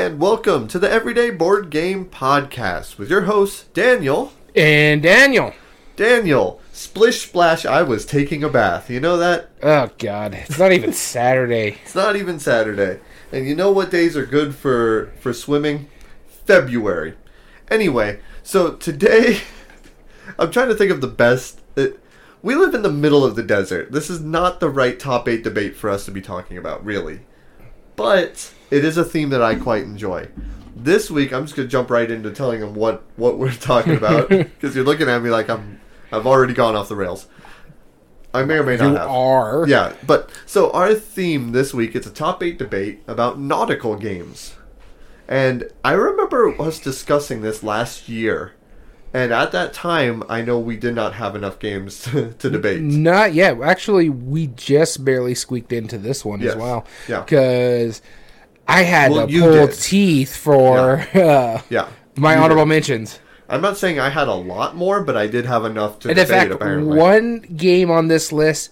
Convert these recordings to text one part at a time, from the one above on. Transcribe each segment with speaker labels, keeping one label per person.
Speaker 1: And welcome to the Everyday Board Game Podcast with your host, Daniel.
Speaker 2: And Daniel.
Speaker 1: Daniel, splish splash, I was taking a bath. You know that?
Speaker 2: Oh, God. It's not even Saturday.
Speaker 1: It's not even Saturday. And you know what days are good for, for swimming? February. Anyway, so today, I'm trying to think of the best. It, we live in the middle of the desert. This is not the right top 8 debate for us to be talking about, really. But it is a theme that I quite enjoy. This week, I'm just gonna jump right into telling them what what we're talking about because you're looking at me like I'm I've already gone off the rails. I may or may not
Speaker 2: You
Speaker 1: have.
Speaker 2: are.
Speaker 1: Yeah, but so our theme this week it's a top eight debate about nautical games, and I remember us discussing this last year, and at that time I know we did not have enough games to, to debate.
Speaker 2: Not yet. Actually, we just barely squeaked into this one
Speaker 1: Yes.
Speaker 2: as well.
Speaker 1: Yeah.
Speaker 2: Because I had
Speaker 1: Well,
Speaker 2: to pull
Speaker 1: did.
Speaker 2: teeth for uh,
Speaker 1: Yeah,
Speaker 2: my
Speaker 1: You
Speaker 2: honorable
Speaker 1: did.
Speaker 2: mentions.
Speaker 1: I'm not saying I had a lot more, but I did have enough to
Speaker 2: And in
Speaker 1: debate.
Speaker 2: fact,
Speaker 1: apparently,
Speaker 2: one game on this list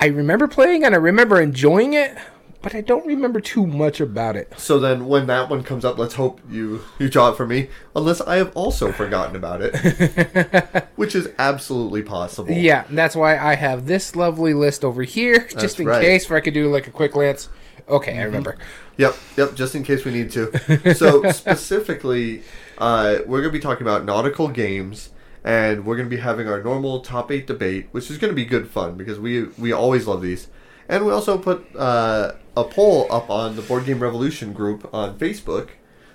Speaker 2: I remember playing and I remember enjoying it, but I don't remember too much about it.
Speaker 1: So then, when that one comes up, let's hope you you draw it for me. Unless I have also forgotten about it, which is absolutely possible.
Speaker 2: Yeah, that's why I have this lovely list over here, just in
Speaker 1: right. Mm-hmm.
Speaker 2: case, where I could do like a quick glance. Okay, I remember.
Speaker 1: Yep, yep. Just in case we need to. So specifically, uh, we're going to be talking about nautical games, and we're going to be having our normal top eight debate, which is going to be good fun because we we always love these. And we also put uh, a poll up on the Board Game Revolution group on Facebook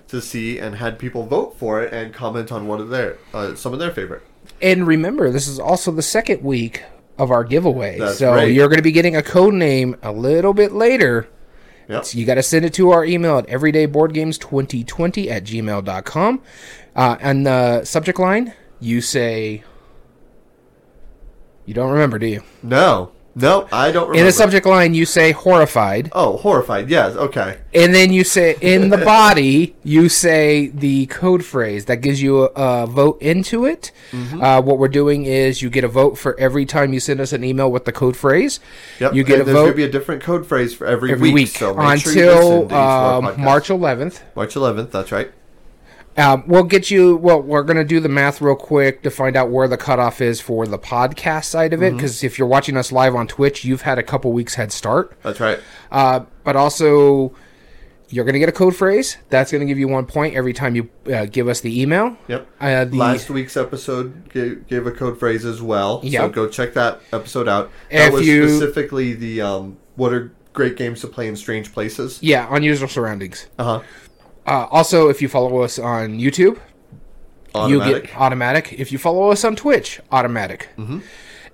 Speaker 1: to see and had people vote for it and comment on one of their uh, some of their favorite.
Speaker 2: And remember, this is also the second week of our giveaway.
Speaker 1: That's
Speaker 2: so
Speaker 1: right.
Speaker 2: you're going to be getting a code name a little bit later.
Speaker 1: Yep.
Speaker 2: So you got to send it to our email at everydayboardgames2020 at gmail.com. Uh, and the subject line, you say. You don't remember, do you?
Speaker 1: No, no, I don't remember.
Speaker 2: In the subject line, you say horrified.
Speaker 1: Oh, horrified. Yes. Okay.
Speaker 2: And then you say in the body, you say the code phrase that gives you a, a vote into it.
Speaker 1: Mm-hmm.
Speaker 2: Uh, what we're doing is you get a vote for every time you send us an email with the code phrase.
Speaker 1: Yep.
Speaker 2: You get
Speaker 1: and
Speaker 2: a
Speaker 1: there's going to be a different code phrase for every,
Speaker 2: every week,
Speaker 1: So make sure you
Speaker 2: until
Speaker 1: to each of our
Speaker 2: um. March 11th.
Speaker 1: March 11th. That's right.
Speaker 2: Um, we'll get you. Well, we're going to do the math real quick to find out where the cutoff is for the podcast side of it.
Speaker 1: Mm-hmm.
Speaker 2: Because if you're watching us live on Twitch, you've had a couple weeks head start.
Speaker 1: That's right.
Speaker 2: Uh, but also, you're going to get a code phrase. That's going to give you one point every time you uh, give us the email.
Speaker 1: Yep.
Speaker 2: Uh, the,
Speaker 1: Last week's episode gave, gave a code phrase as well. So go check that episode out. That
Speaker 2: If
Speaker 1: was
Speaker 2: you-
Speaker 1: specifically the um, what are great games to play in strange places.
Speaker 2: yeah, unusual surroundings.
Speaker 1: Uh huh.
Speaker 2: Uh, also, if you follow us on YouTube,
Speaker 1: Automatic.
Speaker 2: you get automatic. If you follow us on Twitch, automatic.
Speaker 1: Mm-hmm.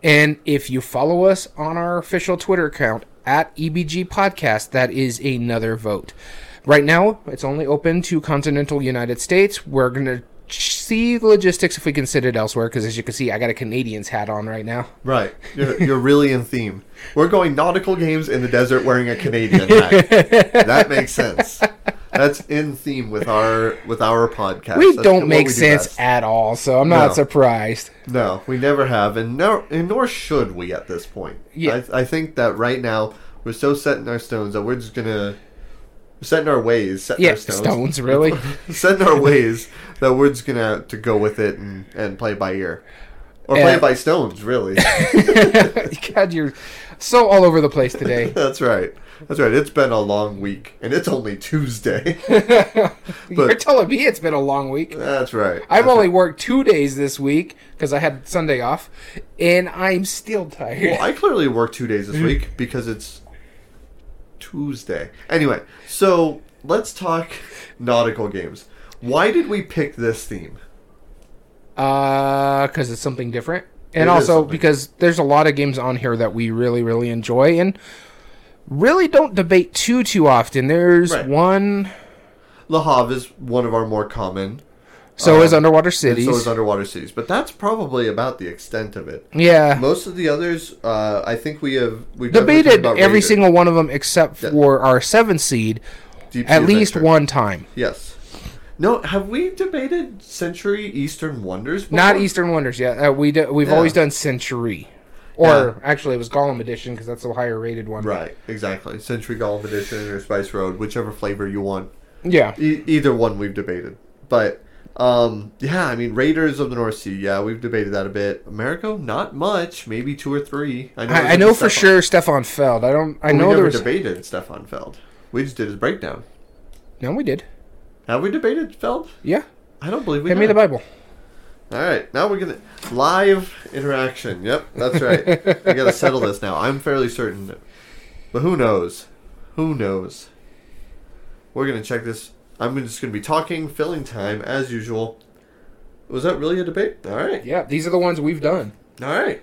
Speaker 2: And if you follow us on our official Twitter account at EBG Podcast, that is another vote. Right now, it's only open to continental United States. We're gonna see the logistics if we can send it elsewhere. Because as you can see, I got a Canadians hat on right now.
Speaker 1: Right. You're, you're really in theme. We're going nautical games in the desert wearing a Canadian hat. that makes sense. That's in theme with our with our podcast.
Speaker 2: We
Speaker 1: That's
Speaker 2: don't make
Speaker 1: we do
Speaker 2: sense
Speaker 1: best.
Speaker 2: at all, so I'm not
Speaker 1: No.
Speaker 2: surprised.
Speaker 1: No, we never have, and nor, and nor should we at this point.
Speaker 2: Yeah.
Speaker 1: I, I think that right now we're so set in our stones that we're just gonna set in our ways. Set in
Speaker 2: Yeah,
Speaker 1: our stones.
Speaker 2: stones, really.
Speaker 1: set in our ways that we're just gonna have to go with it and, and play by ear, or play
Speaker 2: Uh,
Speaker 1: by stones. Really,
Speaker 2: God, you're so all over the place today.
Speaker 1: that's right. That's right. It's been a long week, and it's only Tuesday.
Speaker 2: you're telling me it's been a long week.
Speaker 1: that's right.
Speaker 2: I've
Speaker 1: That's
Speaker 2: only
Speaker 1: right.
Speaker 2: worked two days this week because I had Sunday off, and I'm still tired.
Speaker 1: Well, I clearly worked two days this
Speaker 2: Mm.
Speaker 1: week because it's Tuesday. Anyway, so let's talk nautical games. Why did we pick this theme?
Speaker 2: Uh, because it's something different, and
Speaker 1: It is
Speaker 2: also
Speaker 1: something.
Speaker 2: because there's a lot of games on here that we really, really enjoy, and really don't debate too too often. There's
Speaker 1: Right.
Speaker 2: one.
Speaker 1: Le Havre is one of our more common.
Speaker 2: So
Speaker 1: Um,
Speaker 2: is Underwater Cities.
Speaker 1: so is Underwater Cities, but that's probably about the extent of it.
Speaker 2: yeah,
Speaker 1: Most of the others, uh, I think we have we've
Speaker 2: debated
Speaker 1: about
Speaker 2: every single one of them except
Speaker 1: Yeah.
Speaker 2: for our seven seed
Speaker 1: Deep
Speaker 2: at least one time.
Speaker 1: Yes. No, have we debated Century Eastern Wonders? Before?
Speaker 2: Not Eastern Wonders yet. Uh, we do, we've
Speaker 1: Yeah.
Speaker 2: always done Century, or
Speaker 1: Yeah.
Speaker 2: actually it was Golem Edition because that's the higher rated one.
Speaker 1: Right, exactly. Century Golem Edition or Spice Road, whichever flavor you want.
Speaker 2: Yeah.
Speaker 1: E- either one we've debated, but um, yeah, I mean Raiders of the North Sea. Yeah, we've debated that a bit. Amerigo, not much, maybe two or three.
Speaker 2: I,
Speaker 1: it
Speaker 2: I
Speaker 1: was
Speaker 2: know for
Speaker 1: Stefan-
Speaker 2: sure Stefan Feld. I don't. I
Speaker 1: Well,
Speaker 2: know
Speaker 1: we
Speaker 2: there
Speaker 1: never
Speaker 2: was.
Speaker 1: debated Stefan Feld. We just did his breakdown.
Speaker 2: No, we did.
Speaker 1: Have we debated Feld?
Speaker 2: Yeah.
Speaker 1: I don't believe we
Speaker 2: Hand me the. Bible.
Speaker 1: All right, now we're gonna live interaction. Yep, that's right. we gotta settle this now. I'm fairly certain, but who knows? Who knows? We're gonna check this. I'm just gonna be talking, filling time as usual. Was that really a debate? All right,
Speaker 2: Yeah, these are the ones we've done.
Speaker 1: all right.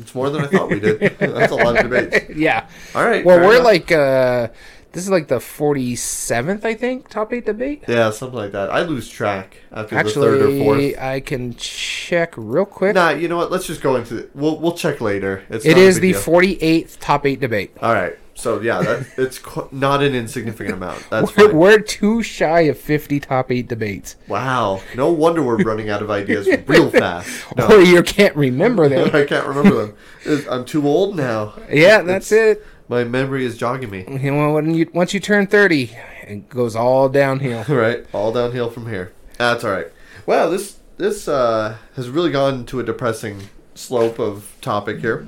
Speaker 1: It's more than I thought we did. that's a lot of debates.
Speaker 2: Yeah.
Speaker 1: All right.
Speaker 2: Well, we're
Speaker 1: enough.
Speaker 2: like uh this is like the 47th, I think, top 8 debate.
Speaker 1: yeah, something like that. I lose track after the third or fourth.
Speaker 2: I can check real quick.
Speaker 1: Nah, you know what? Let's just go into. The, we'll we'll check later. It's
Speaker 2: it is the
Speaker 1: deal.
Speaker 2: 48th top 8 debate.
Speaker 1: All right. So yeah, that it's qu- not an insignificant amount. That's
Speaker 2: We're, we're too shy of 50 top 8 debates.
Speaker 1: Wow. No wonder we're running out of ideas real fast.
Speaker 2: Or you can't remember them.
Speaker 1: I can't remember them. It's- I'm too old now.
Speaker 2: yeah, that's
Speaker 1: It's-
Speaker 2: it.
Speaker 1: My memory is jogging me.
Speaker 2: You know, when you once you turn 30, it goes all downhill.
Speaker 1: Right. All downhill from here. That's all right. Wow. This this uh, has really gone to a depressing slope of topic here.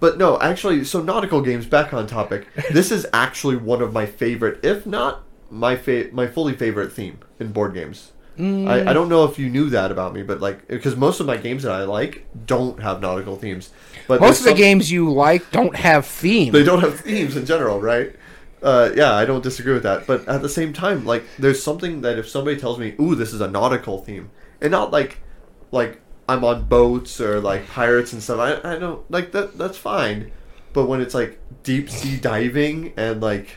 Speaker 1: But no, actually, so nautical games. Back on topic. This is actually one of my favorite, if not my fa- my fully favorite theme in board games. I, I don't know if you knew that about me, but like because most of my games that I like don't have nautical themes. But
Speaker 2: Most of
Speaker 1: there's
Speaker 2: the
Speaker 1: some-
Speaker 2: games you like don't have themes.
Speaker 1: they don't have themes in general, right? Uh, yeah, I don't disagree with that. But at the same time, like, there's something that if somebody tells me, "Ooh, this is a nautical theme," and not like, like I'm on boats or like pirates and stuff, I I don't like that. That's fine. But when it's like deep sea diving and like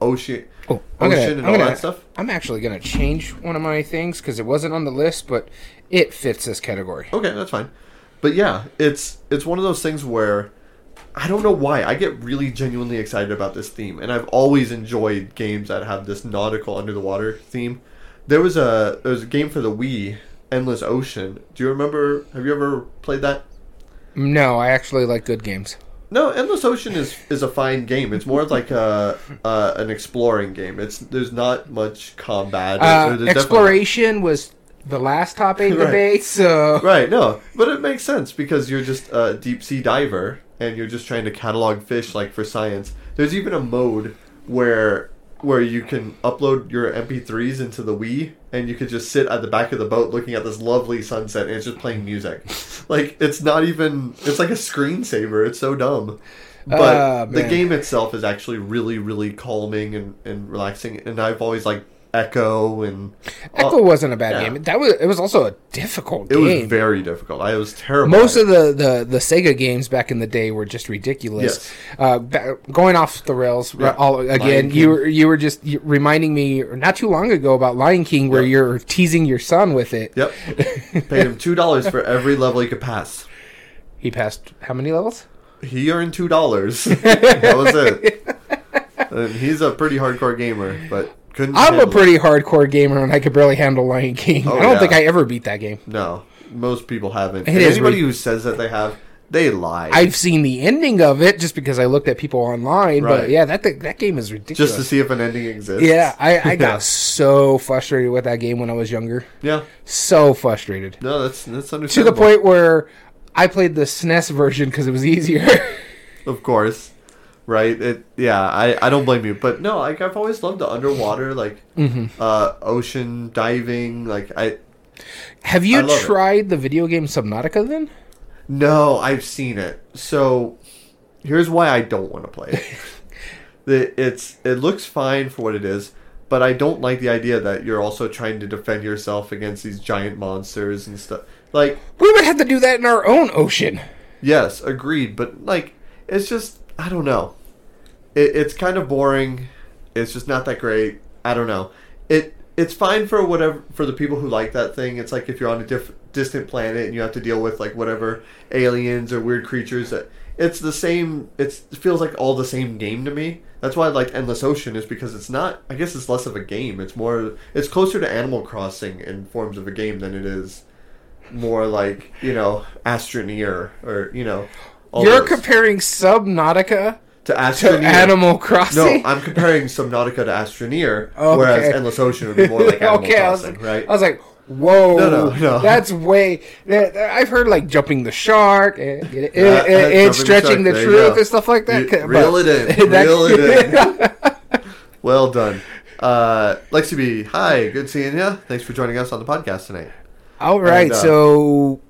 Speaker 1: ocean,
Speaker 2: Oh, I'm gonna-
Speaker 1: ocean and
Speaker 2: I'm
Speaker 1: all
Speaker 2: gonna-
Speaker 1: that stuff.
Speaker 2: I'm actually going to change one of my things because it wasn't on the list, but it fits this category.
Speaker 1: Okay, that's fine. But yeah, it's it's one of those things where I don't know why I get really genuinely excited about this theme, and I've always enjoyed games that have this nautical under the water theme. There was a there was a game for the Wii, Endless Ocean. Do you remember? Have you ever played that?
Speaker 2: No, I actually like good games.
Speaker 1: No, Endless Ocean is is a fine game. It's more like a uh, an exploring game. It's there's not much combat.
Speaker 2: Uh,
Speaker 1: There's definitely-
Speaker 2: exploration was the last top eight
Speaker 1: Right.
Speaker 2: debate, so
Speaker 1: Right, no, but it makes sense because you're just a deep sea diver and you're just trying to catalog fish like for science. There's even a mode where where you can upload your MP3s into the Wii and you could just sit at the back of the boat looking at this lovely sunset and it's just playing music. like it's not even it's like a screensaver. It's so dumb. But
Speaker 2: Ah,
Speaker 1: the game itself is actually really, really calming and, and relaxing. And I've always liked Echo and
Speaker 2: Echo wasn't a bad
Speaker 1: yeah.
Speaker 2: game. That was it was also a difficult
Speaker 1: it
Speaker 2: game.
Speaker 1: It was very difficult. I was terrible.
Speaker 2: Most of the, the, the Sega games back in the day were just ridiculous. Uh, ba- going off the rails
Speaker 1: Yeah.
Speaker 2: all, again, you were you were just reminding me not too long ago about Lion King, where
Speaker 1: Yep.
Speaker 2: you're teasing your son with it.
Speaker 1: Yep. Paid him two dollars for every level he could pass.
Speaker 2: He passed how many levels?
Speaker 1: He earned two dollars. that was it. And he's a pretty hardcore gamer, but couldn't.
Speaker 2: I'm a
Speaker 1: handle it.
Speaker 2: pretty hardcore gamer, and I could barely handle Lion King.
Speaker 1: Oh,
Speaker 2: I don't
Speaker 1: yeah.
Speaker 2: think I ever beat that game.
Speaker 1: No, most people haven't. Anybody
Speaker 2: re-
Speaker 1: who says that they have, they lie.
Speaker 2: I've seen the ending of it just because I looked at people online.
Speaker 1: Right.
Speaker 2: But yeah, that thing- that game is ridiculous.
Speaker 1: just to see if an ending exists.
Speaker 2: yeah, I, I got so frustrated with that game when I was younger.
Speaker 1: Yeah.
Speaker 2: So frustrated.
Speaker 1: No, that's that's understandable.
Speaker 2: to the point where I played the SNES version because it was easier.
Speaker 1: Of course. Right? It yeah, I, I don't blame you. But no, like I've always loved the underwater, like
Speaker 2: Mm-hmm.
Speaker 1: uh ocean diving, like I
Speaker 2: Have you
Speaker 1: I love it.
Speaker 2: tried the video game Subnautica then?
Speaker 1: No, I've seen it. So here's why I don't want to play it. The- it's it looks fine for what it is, but I don't like the idea that you're also trying to defend yourself against these giant monsters and stuff. Like,
Speaker 2: We would have to do that in our own ocean.
Speaker 1: yes, agreed, but like it's just I don't know. It, it's kind of boring. It's just not that great. I don't know. It it's fine for whatever for the people who like that thing. It's like if you're on a diff, distant planet and you have to deal with like whatever aliens or weird creatures. That it's the same. It's, it feels like all the same game to me. That's why I like Endless Ocean is because it's not. I guess it's less of a game. It's more. It's closer to Animal Crossing in forms of a game than it is more like you know Astroneer or you know.
Speaker 2: You're
Speaker 1: those.
Speaker 2: comparing Subnautica
Speaker 1: to
Speaker 2: To Animal Crossing.
Speaker 1: No, I'm comparing Subnautica to Astroneer,
Speaker 2: Okay.
Speaker 1: whereas Endless Ocean would be more like Animal
Speaker 2: okay, I was,
Speaker 1: Crossing, right?
Speaker 2: I was like, whoa,
Speaker 1: No, no, no.
Speaker 2: that's way. I've heard like jumping the shark and, and, and-
Speaker 1: jumping the
Speaker 2: stretching
Speaker 1: shark,
Speaker 2: the, truth and stuff like that.
Speaker 1: You- reel it in, reel it in. well done. Uh, Lexi B, hi, good seeing you. Thanks for joining us on the podcast tonight.
Speaker 2: All right,
Speaker 1: uh,
Speaker 2: so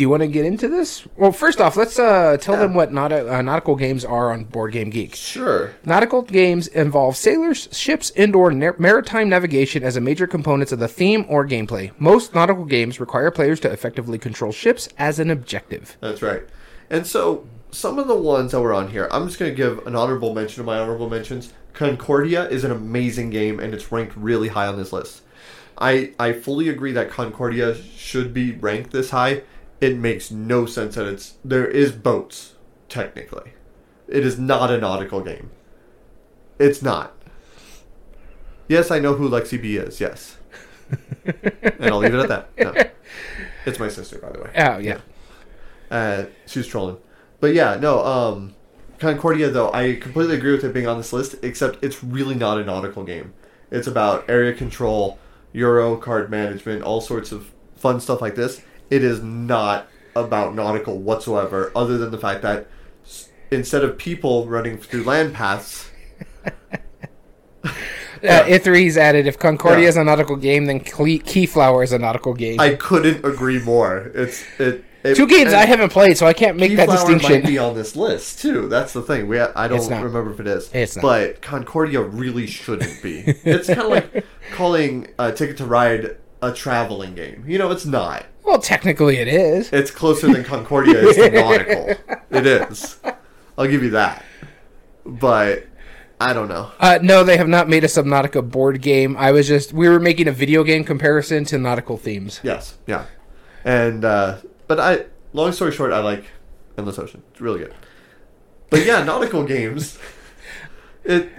Speaker 2: do you want to get into this? Well, first off, let's uh, tell
Speaker 1: Yeah.
Speaker 2: them what naut- uh, nautical games are on Board Game Geek.
Speaker 1: Sure.
Speaker 2: Nautical games involve sailors, ships, indoor na- maritime navigation as a major components of the theme or gameplay. Most nautical games require players to effectively control ships as an objective.
Speaker 1: That's right. And so, some of the ones that were on here, I'm just going to give an honorable mention to my honorable mentions. Concordia is an amazing game, and it's ranked really high on this list. I, I fully agree that Concordia should be ranked this high. It makes no sense that it's. There is boats, technically. It is not a nautical game. It's not. Yes, I know who Lexi B is, yes. and I'll leave it at that. No. It's my sister, by the way.
Speaker 2: Oh, yeah.
Speaker 1: Uh, she was trolling. But yeah, no, um, Concordia, though, I completely agree with it being on this list, except it's really not a nautical game. It's about area control, Euro card management, all sorts of fun stuff like this. It is not about nautical whatsoever, other than the fact that s- instead of people running through land paths,
Speaker 2: Uh, Ithre's added if Concordia is a nautical game, then Cle- Keyflower is a nautical game.
Speaker 1: I couldn't agree more. It's it. it
Speaker 2: Two games
Speaker 1: and-
Speaker 2: I haven't played, so I can't make that
Speaker 1: Keyflower
Speaker 2: distinction.
Speaker 1: might be on this list too. That's the thing. We I don't
Speaker 2: not.
Speaker 1: remember if it is.
Speaker 2: It's not.
Speaker 1: But Concordia really shouldn't be. it's kind of like calling uh, Ticket to Ride a traveling game. You know, it's not.
Speaker 2: Well, technically it is.
Speaker 1: It's closer than Concordia is to nautical. It is. I'll give you that. But I don't know.
Speaker 2: Uh, no, they have not made a Subnautica board game. I was just we were making a video game comparison to nautical themes.
Speaker 1: Yes, yeah. And uh, but I long story short, I like Endless Ocean. It's really good. But yeah, nautical games. It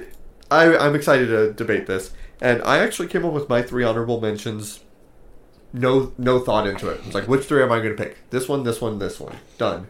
Speaker 1: I I'm excited to debate this. And I actually came up with my three honorable mentions. No no thought into it. It's like which three am I going to pick? This one, this one, this one. Done.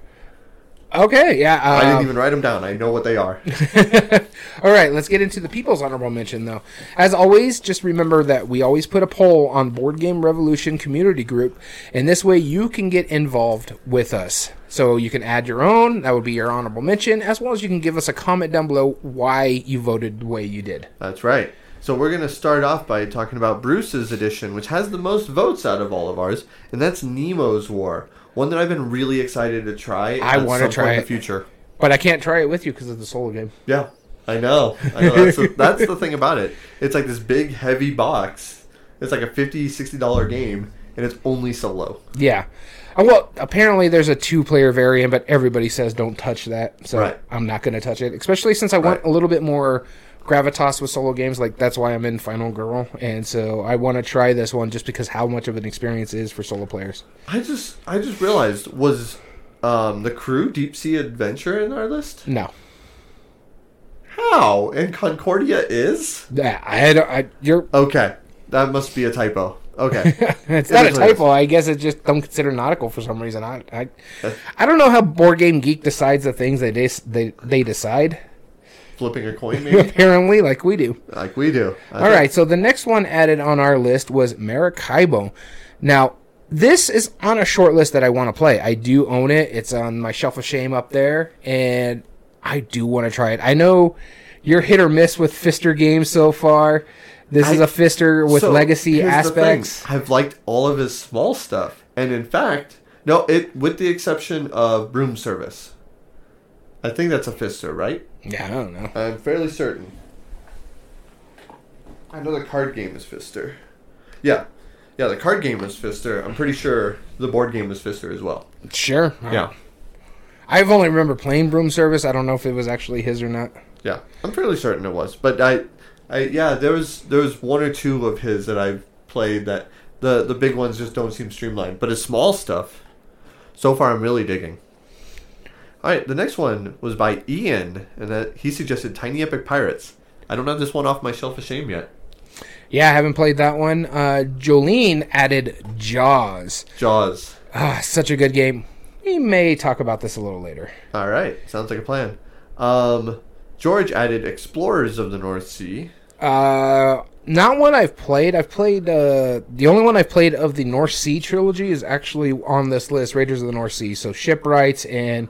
Speaker 2: Okay, yeah. Uh,
Speaker 1: I didn't even write them down. I know what they are.
Speaker 2: All right, let's get into the people's honorable mention, though. As always, just remember that we always put a poll on Board Game Revolution community group, and this way you can get involved with us. So you can add your own, that would be your honorable mention, as well as you can give us a comment down below why you voted the way you did.
Speaker 1: That's right. So we're going to start off by talking about Bruce's edition, which has the most votes out of all of ours, and that's Nemo's War. One that I've been really excited to try.
Speaker 2: I wanna try
Speaker 1: point in the future.
Speaker 2: But I can't try it with you because of the solo game.
Speaker 1: Yeah, I know. I know. That's the, that's the thing about it. It's like this big, heavy box. It's like a 50 60 dollar game, and it's only solo.
Speaker 2: Yeah. Uh, well, apparently there's a two-player variant, but everybody says don't touch that, so
Speaker 1: Right.
Speaker 2: I'm not going to touch it. Especially since I want
Speaker 1: Right.
Speaker 2: a little bit more gravitas with solo games. Like that's why I'm in Final Girl, and so I want to try this one just because how much of an experience it is for solo players.
Speaker 1: I just I just realized was um, the crew Deep Sea Adventure in our list?
Speaker 2: No,
Speaker 1: How? And Concordia is?
Speaker 2: that I, don't- I you're
Speaker 1: Okay, that must be a typo. Okay.
Speaker 2: it's not a
Speaker 1: is what it is.
Speaker 2: typo. I guess it just don't consider nautical for some reason. I I, I don't know how Board Game Geek decides the things they they they decide.
Speaker 1: Flipping a coin, maybe
Speaker 2: Apparently, like we do.
Speaker 1: like we do.
Speaker 2: All right, so the next one added on our list was Maracaibo. Now, this is on a short list that I want to play. I do own it. It's on my shelf of shame up there, and I do want to try it. I know you're hit or miss with Pfister games so far. This is a Pfister with
Speaker 1: So,
Speaker 2: legacy
Speaker 1: here's the thing.
Speaker 2: aspects.
Speaker 1: I've liked all of his small stuff, and in fact, no, it with the exception of Broom Service. I think that's a Pfister, right?
Speaker 2: Yeah, I don't know.
Speaker 1: I'm fairly certain. I know the card game is Pfister. Yeah, yeah, the card game is Pfister. I'm pretty sure the board game is Pfister as well.
Speaker 2: Sure.
Speaker 1: Yeah,
Speaker 2: I've only remember playing Broom Service. I don't know if it was actually his or not.
Speaker 1: yeah, I'm fairly certain it was. But I, I yeah, there was there was one or two of his that I've played that the the big ones just don't seem streamlined. But his small stuff, so far, I'm really digging. All right, the next one was by Ian, and that he suggested Tiny Epic Pirates. I don't have this one off my shelf of shame yet.
Speaker 2: Yeah, I haven't played that one. Uh, Jolene added Jaws.
Speaker 1: Jaws.
Speaker 2: Ah, such a good game. We may talk about this a little later.
Speaker 1: All right, sounds like a plan. Um, George added Explorers of the North Sea.
Speaker 2: Uh, not one I've played. I've played uh, the only one I've played of the North Sea trilogy is actually on this list, Raiders of the North Sea. So shipwrights and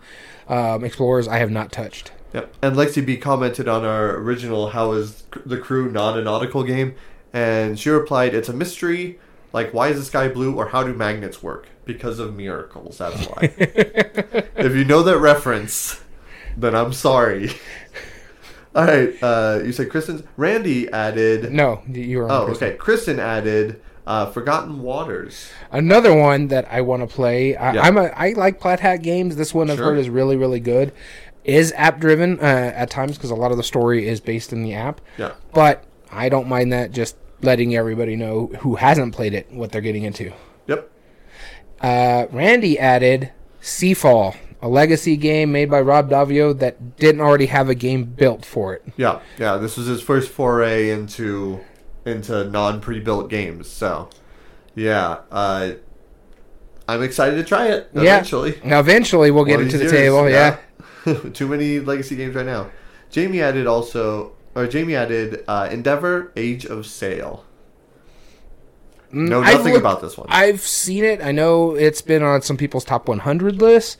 Speaker 2: um, explorers I have not touched.
Speaker 1: Yep. And Lexi B commented on our original "How is the crew not a nautical game?" and she replied, "It's a mystery. Like, why is the sky blue, or how do magnets work? Because of miracles. That's why. if you know that reference, then I'm sorry." All right. Uh, you said Kristen's. Randy added.
Speaker 2: No, you were.
Speaker 1: Oh, okay. Kristen added uh, Forgotten Waters.
Speaker 2: Another one that I want to play. I,
Speaker 1: Yeah.
Speaker 2: I'm a I like Plaid Hat games. This one I've
Speaker 1: Sure.
Speaker 2: heard is really really good. Is app driven uh, at times because a lot of the story is based in the app.
Speaker 1: Yeah.
Speaker 2: But I don't mind that. Just letting everybody know who hasn't played it what they're getting into.
Speaker 1: Yep.
Speaker 2: Uh, Randy added Seafall, a legacy game made by Rob Daviau that didn't already have a game built for it.
Speaker 1: Yeah. Yeah. This was his first foray into into non pre-built games. So, yeah. Uh, I'm excited to try it eventually.
Speaker 2: Yeah. Now eventually we'll get
Speaker 1: One of
Speaker 2: into the
Speaker 1: years,
Speaker 2: table. Yeah.
Speaker 1: Too many legacy games right now. Jamie added also, or Jamie added uh, Endeavor Age of Sail. Know
Speaker 2: Mm,
Speaker 1: nothing
Speaker 2: looked-
Speaker 1: about this one.
Speaker 2: I've seen it. I know it's been on some people's top 100 lists.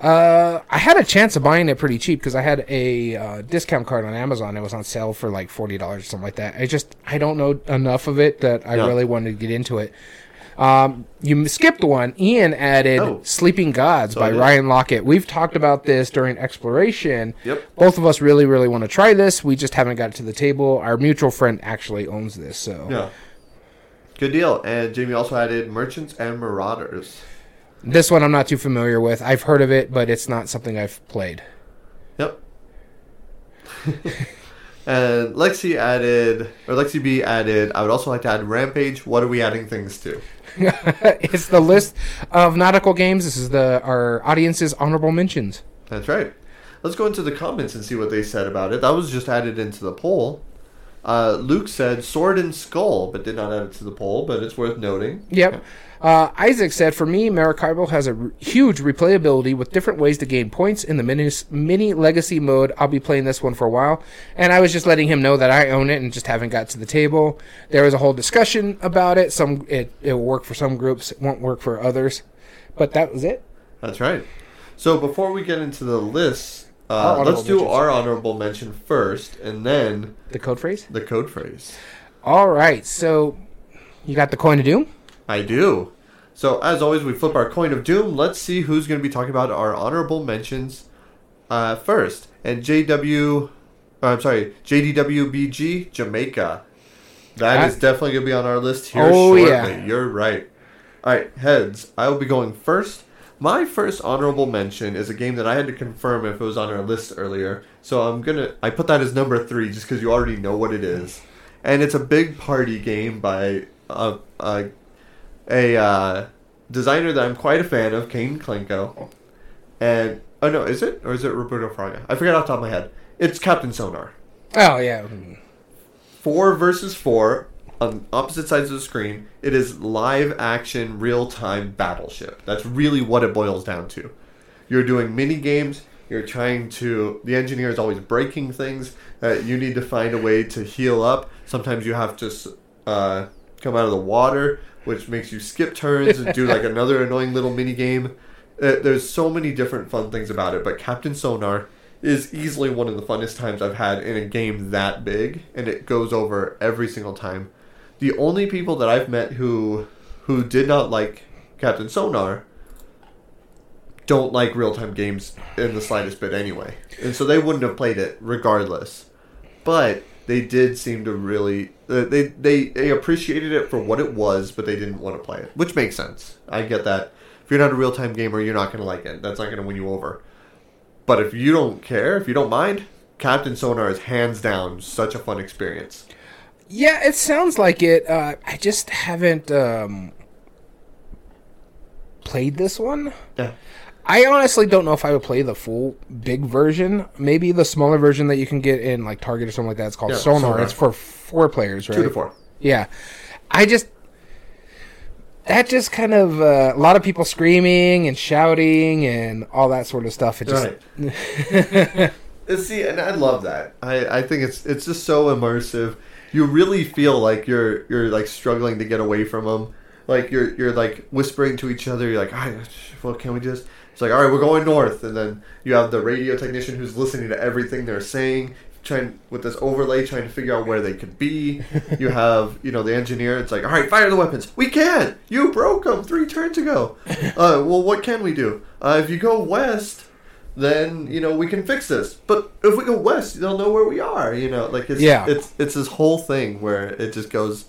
Speaker 2: Uh, I had a chance of buying it pretty cheap because I had a uh, discount card on Amazon. It was on sale for like forty dollars or something like that. I just I don't know enough of it that I
Speaker 1: Yeah.
Speaker 2: really wanted to get into it. Um, you skipped one. Ian added
Speaker 1: Oh.
Speaker 2: "Sleeping Gods" by. Ryan Laukat. We've talked about this during exploration.
Speaker 1: Yep.
Speaker 2: Both of us really, really want to try this. We just haven't got it to the table. Our mutual friend actually owns this, so
Speaker 1: yeah. Good deal. And Jamie also added Merchants and Marauders.
Speaker 2: This one I'm not too familiar with. I've heard of it, but it's not something I've played.
Speaker 1: Yep. and Lexi added, or Lexi B added, I would also like to add Rampage. What are we adding things to?
Speaker 2: it's the list of nautical games. This is the our audience's honorable mentions.
Speaker 1: That's right. Let's go into the comments and see what they said about it. That was just added into the poll. Uh, Luke said Sword and Skull, but did not add it to the poll, but it's worth noting.
Speaker 2: Yep. Uh, Isaac said, "For me, Maracaibo has a r- huge replayability with different ways to gain points in the mini, mini legacy mode. I'll be playing this one for a while." And I was just letting him know that I own it and just haven't got to the table. There was a whole discussion about it. Some it it will work for some groups, it won't work for others. But that was it.
Speaker 1: That's right. So before we get into the list, uh, let's do our honorable mention first, and then
Speaker 2: The code phrase.
Speaker 1: the code phrase.
Speaker 2: All right. So you got the coin of doom.
Speaker 1: I do. So as always, we flip our coin of doom. Let's see who's going to be talking about our honorable mentions uh, first. And JW, uh, I'm sorry, JDWBG Jamaica. That is
Speaker 2: Ah.
Speaker 1: definitely going to be on our list here
Speaker 2: Oh,
Speaker 1: shortly.
Speaker 2: yeah.
Speaker 1: You're right. All right, heads. I will be going first. My first honorable mention is a game that I had to confirm if it was on our list earlier. So I'm gonna I put that as number three just because you already know what it is, and it's a big party game by a a, a uh, designer that I'm quite a fan of, Kane Klenko. And oh no, is it or is it Roberto Fraga? I forget off the top of my head. It's Captain Sonar.
Speaker 2: Oh yeah.
Speaker 1: Four versus four on opposite sides of the screen. It is live action, real time battleship. That's really what it boils down to. You're doing mini games. You're trying to. The engineer is always breaking things. Uh, you need to find a way to heal up. Sometimes you have to uh, come out of the water, which makes you skip turns and do like another annoying little mini game. Uh, there's so many different fun things about it, but Captain Sonar is easily one of the funnest times I've had in a game that big, and it goes over every single time. The only people that I've met who who did not like Captain Sonar don't like real time games in the slightest bit anyway, and so they wouldn't have played it regardless. But they did seem to really uh, they they they appreciated it for what it was, but they didn't want to play it, which makes sense. I get that. If you're not a real time gamer, you're not going to like it. That's not going to win you over. But if you don't care, if you don't mind, Captain Sonar is hands down such a fun experience.
Speaker 2: Yeah, it sounds like it. Uh, I just haven't um, played this one.
Speaker 1: Yeah.
Speaker 2: I honestly don't know if I would play the full big version. Maybe the smaller version that you can get in like Target or something like that. It's called
Speaker 1: Yeah,
Speaker 2: Sonar.
Speaker 1: Sonar.
Speaker 2: It's for four players, right?
Speaker 1: Two to four.
Speaker 2: Yeah, I just that just kind of uh, a lot of people screaming and shouting and all that sort of stuff. It just
Speaker 1: Right. See, and I love that. I, I think it's it's just so immersive. You really feel like you're you're like struggling to get away from them. Like you're you're like whispering to each other. You're like, I, well, can we just? It's like, all right, we're going north, and then you have the radio technician who's listening to everything they're saying, trying with this overlay, trying to figure out where they could be. you have you know the engineer. It's like, all right, fire the weapons. We can't. You broke them three turns ago. Uh, well, what can we do? Uh, if you go west then you know we can fix this. But if we go west, they'll know where we are. You know, like it's
Speaker 2: Yeah.
Speaker 1: it's it's this whole thing where it just goes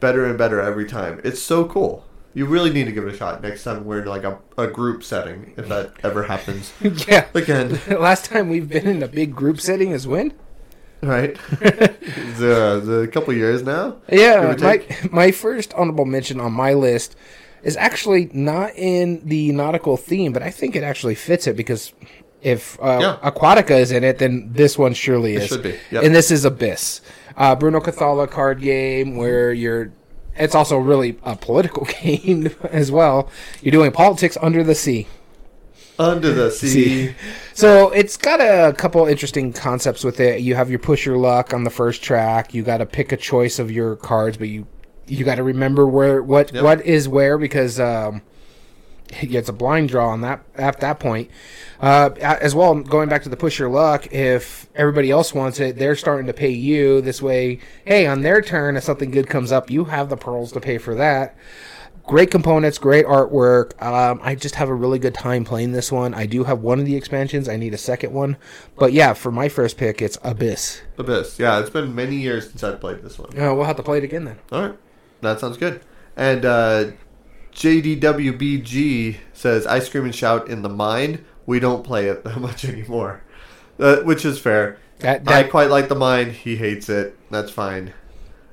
Speaker 1: better and better every time. It's so cool. You really need to give it a shot next time we're in like a, a group setting if that ever happens
Speaker 2: yeah.
Speaker 1: again.
Speaker 2: Last time we've been in a big group setting is when?
Speaker 1: Right? the the couple years now.
Speaker 2: Yeah, my my first honorable mention on my list is actually not in the nautical theme, but I think it actually fits it because if uh,
Speaker 1: Yeah.
Speaker 2: Aquatica is in it, then this one surely is.
Speaker 1: should be, yep.
Speaker 2: And this is Abyss, uh, Bruno Cathala card game where you're. It's also really a political game as well. You're doing politics under the sea.
Speaker 1: Under the sea.
Speaker 2: So it's got a couple interesting concepts with it. You have your push your luck on the first track. You got to pick a choice of your cards, but you you got to remember where what
Speaker 1: Yep.
Speaker 2: what is where because um, yeah, it's a blind draw on that at that point. Uh, as well, going back to the push your luck, if everybody else wants it, they're starting to pay you this way. Hey, on their turn, if something good comes up, you have the pearls to pay for that great components, great artwork. Um, I just have a really good time playing this one. I do have one of the expansions. I need a second one, but yeah, for my first pick, it's Abyss.
Speaker 1: Abyss. Yeah, it's been many years since I've played this one.
Speaker 2: Uh, we'll have to play it again then.
Speaker 1: All right, that sounds good. And uh, JDWBG says, "I scream and shout in the mind. We don't play it that much anymore," uh, which is fair.
Speaker 2: That,
Speaker 1: I quite like the mind. He hates it. That's fine.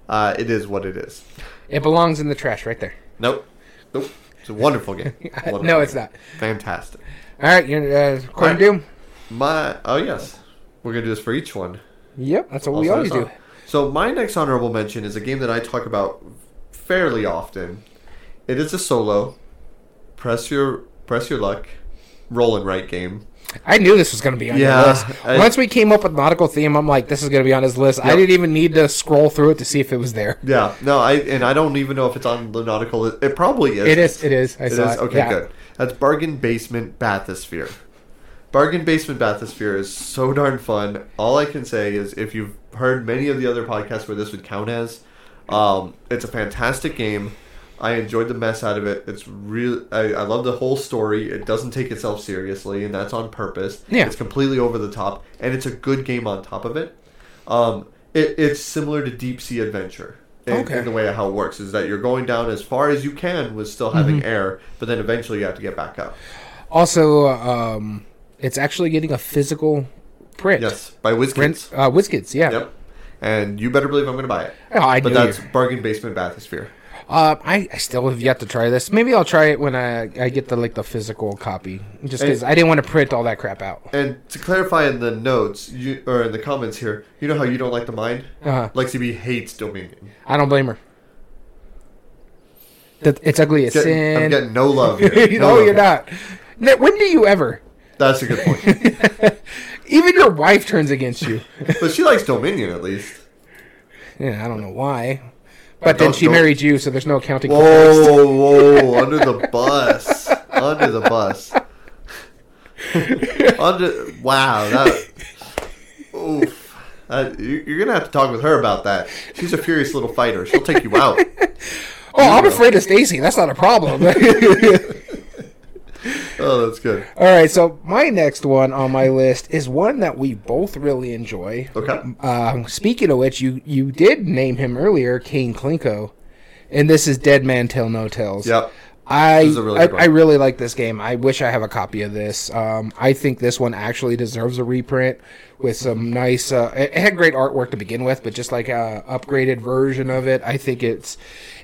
Speaker 1: Uh, it is what it is.
Speaker 2: it belongs in the trash right there.
Speaker 1: Nope. Nope. It's a wonderful game. Wonderful
Speaker 2: no, it's
Speaker 1: game.
Speaker 2: not.
Speaker 1: Fantastic.
Speaker 2: All right, you're uh,
Speaker 1: All right.
Speaker 2: Doom.
Speaker 1: My oh yes, we're gonna do this for each one.
Speaker 2: Yep, that's what we always do.
Speaker 1: So my next honorable mention is a game that I talk about fairly often. It is a solo. Press your press your luck, roll and write game.
Speaker 2: I knew this was going to be on
Speaker 1: Yeah,
Speaker 2: your list.
Speaker 1: I-
Speaker 2: Once we came up with nautical theme, I'm like, this is going to be on his list. I didn't even need to scroll through it to see if it was there.
Speaker 1: Yeah, no, I and I don't even know if it's on the nautical. It, it probably is.
Speaker 2: It is. It is. I
Speaker 1: It
Speaker 2: saw
Speaker 1: is
Speaker 2: it.
Speaker 1: okay.
Speaker 2: Yeah.
Speaker 1: Good. That's Bargain Basement Bathysphere. Bargain Basement Bathysphere is so darn fun. All I can say is, if you've heard many of the other podcasts where this would count as, um, it's a fantastic game. I enjoyed the mess out of it. It's real. I, I love the whole story. It doesn't take itself seriously, and that's on purpose.
Speaker 2: Yeah.
Speaker 1: it's completely over the top, and it's a good game on top of it. Um, it, it's similar to Deep Sea Adventure. In,
Speaker 2: Okay.
Speaker 1: in the way of how it works is that you're going down as far as you can with still having
Speaker 2: Mm-hmm.
Speaker 1: air, but then eventually you have to get back up.
Speaker 2: Also, um, it's actually getting a physical print.
Speaker 1: Yes, by WizKids.
Speaker 2: Print, uh, WizKids, yeah.
Speaker 1: Yep. And you better believe I'm going to buy it.
Speaker 2: Oh, I
Speaker 1: But that's
Speaker 2: you.
Speaker 1: Bargain Basement Bathysphere.
Speaker 2: Uh, I, I still have yet to try this. Maybe I'll try it when I, I get the like the physical copy, just because I didn't want to print all that crap out.
Speaker 1: And to clarify in the notes, you or in the comments here, you know how you don't like the mind?
Speaker 2: Uh,
Speaker 1: Lexi B hates Dominion.
Speaker 2: I don't blame her. That it's ugly as
Speaker 1: Getting-
Speaker 2: sin.
Speaker 1: I'm getting no love here. No
Speaker 2: no,
Speaker 1: love
Speaker 2: you're
Speaker 1: here.
Speaker 2: not. When do you ever?
Speaker 1: That's a good point.
Speaker 2: Even your wife turns against you.
Speaker 1: but she likes Dominion at least.
Speaker 2: yeah, I don't know why. But then she married you, so there's no accounting.
Speaker 1: Whoa, whoa, under the bus. Under the bus. under wow, that oof. Uh, you- you're gonna have to talk with her about that. She's a furious little fighter. She'll take you out.
Speaker 2: Oh, I'm afraid of Stacy. That's not a problem.
Speaker 1: Oh, that's good.
Speaker 2: All right, so my next one on my list is one that we both really enjoy.
Speaker 1: Okay.
Speaker 2: Um, speaking of which, you you did name him earlier, Kane Klenko, and this is Dead Men Tell No Tales.
Speaker 1: Yep.
Speaker 2: I
Speaker 1: This is a really
Speaker 2: I. I really like this game. I wish I have a copy of this. Um, I think this one actually deserves a reprint with some nice. Uh, it had great artwork to begin with, but just like a upgraded version of it, I think it's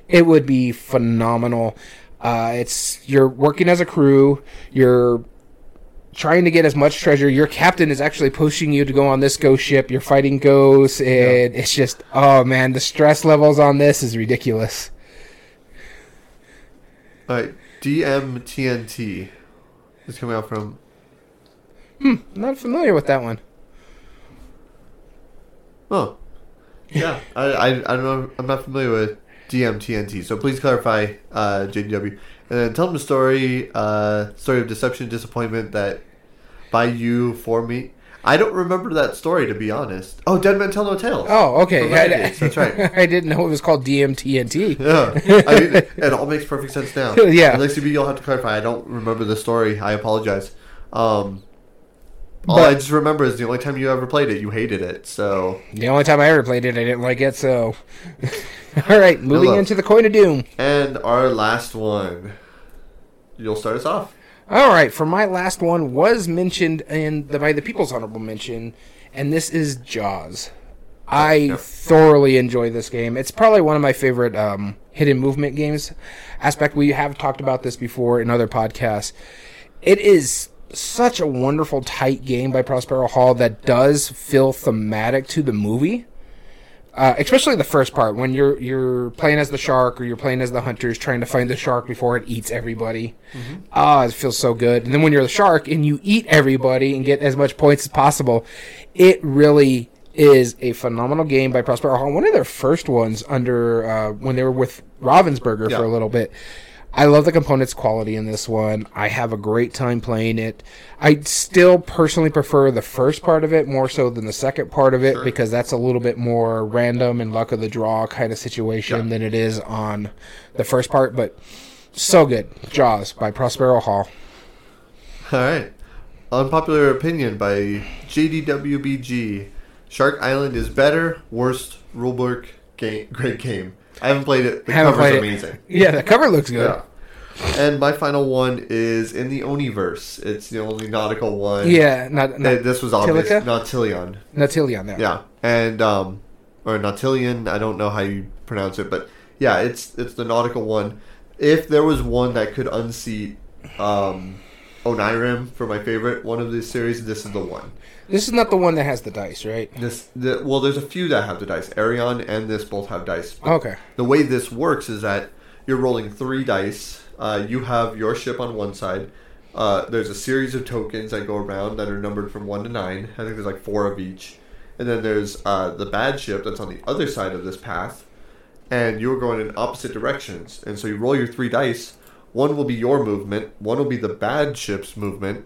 Speaker 2: it would be phenomenal. Uh, it's you're working as a crew. You're trying to get as much treasure. Your captain is actually pushing you to go on this ghost ship. You're fighting ghosts, and it's just oh man, the stress levels on this is ridiculous.
Speaker 1: All right. DMTNT is coming out from.
Speaker 2: Hmm, not familiar with that one.
Speaker 1: Oh, yeah. I, I I don't know. I'm not familiar with DMTNT, so please clarify uh, JDW, and then tell them the story. Uh, story of deception, disappointment that by you for me. I don't remember that story to be honest. Oh, Dead Men Tell No Tales.
Speaker 2: Oh, okay.
Speaker 1: From
Speaker 2: I,
Speaker 1: that's right.
Speaker 2: I didn't know it was called DMTNT.
Speaker 1: Yeah, I mean, it all makes perfect sense now.
Speaker 2: Yeah.
Speaker 1: Lexi B, you'll have to clarify. I don't remember the story. I apologize. Um, all
Speaker 2: But-
Speaker 1: I just remember is the only time you ever played it, you hated it. So,
Speaker 2: The only time I ever played it, I didn't like it. So, all right, moving
Speaker 1: Hello.
Speaker 2: into the Coin of Doom.
Speaker 1: and our last one, you'll start us off.
Speaker 2: All right, for my last one was mentioned in the by the People's Honorable Mention, and this is Jaws. I
Speaker 1: Yeah.
Speaker 2: thoroughly enjoy this game. It's probably one of my favorite um, hidden movement games. Aspect we have talked about this before in other podcasts. It is such a wonderful, tight game by Prospero Hall that does feel thematic to the movie. Uh, especially the first part when you're you're playing as the shark or you're playing as the hunters trying to find the shark before it eats everybody. Ah, it feels so good. And then when you're the shark and you eat everybody and get as much points as possible, it really is a phenomenal game by Prospero Hall. One of their first ones under uh, when they were with Ravensburger
Speaker 1: Yeah.
Speaker 2: for a little bit. I love the components quality in this one. I have a great time playing it. I still personally prefer the first part of it more so than the second part of it because that's a little bit more random and luck of the draw kind of situation
Speaker 1: Yeah.
Speaker 2: than it is on the first part. But so good. Jaws by Prospero Hall.
Speaker 1: All right. Unpopular opinion by JDWBG. Shark Island is better, worst rulebook game, great game. I haven't played it. The
Speaker 2: Haven't
Speaker 1: cover's
Speaker 2: played it.
Speaker 1: amazing.
Speaker 2: Yeah, the cover looks good.
Speaker 1: Yeah. And my final one is in the Oniverse. It's the only nautical one.
Speaker 2: Yeah, not, not
Speaker 1: this was obvious.
Speaker 2: Tilica?
Speaker 1: Nautilion.
Speaker 2: Natilion there.
Speaker 1: Yeah. And um or Nautilion, I don't know how you pronounce it, but yeah, it's it's the nautical one. If there was one that could unseat um Onirim for my favorite one of this series, this is the one.
Speaker 2: This is not the one that has the dice, right?
Speaker 1: This the, well there's a few that have the dice. Aerion and this both have dice.
Speaker 2: Okay.
Speaker 1: The way this works is that you're rolling three dice. Uh, you have your ship on one side. Uh, there's a series of tokens that go around that are numbered from one to nine. I think there's like four of each. And then there's uh, the bad ship that's on the other side of this path. And you're going in opposite directions. And so you roll your three dice. One will be your movement, one will be the bad ship's movement,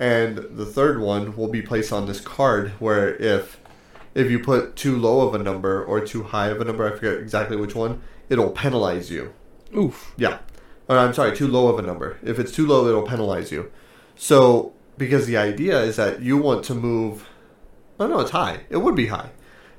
Speaker 1: and the third one will be placed on this card where if if you put too low of a number or too high of a number, I forget exactly which one, it'll penalize you.
Speaker 2: Oof.
Speaker 1: Yeah. Or I'm sorry, too low of a number. If it's too low, it'll penalize you. So, because the idea is that you want to move. Oh, no, it's high. It would be high.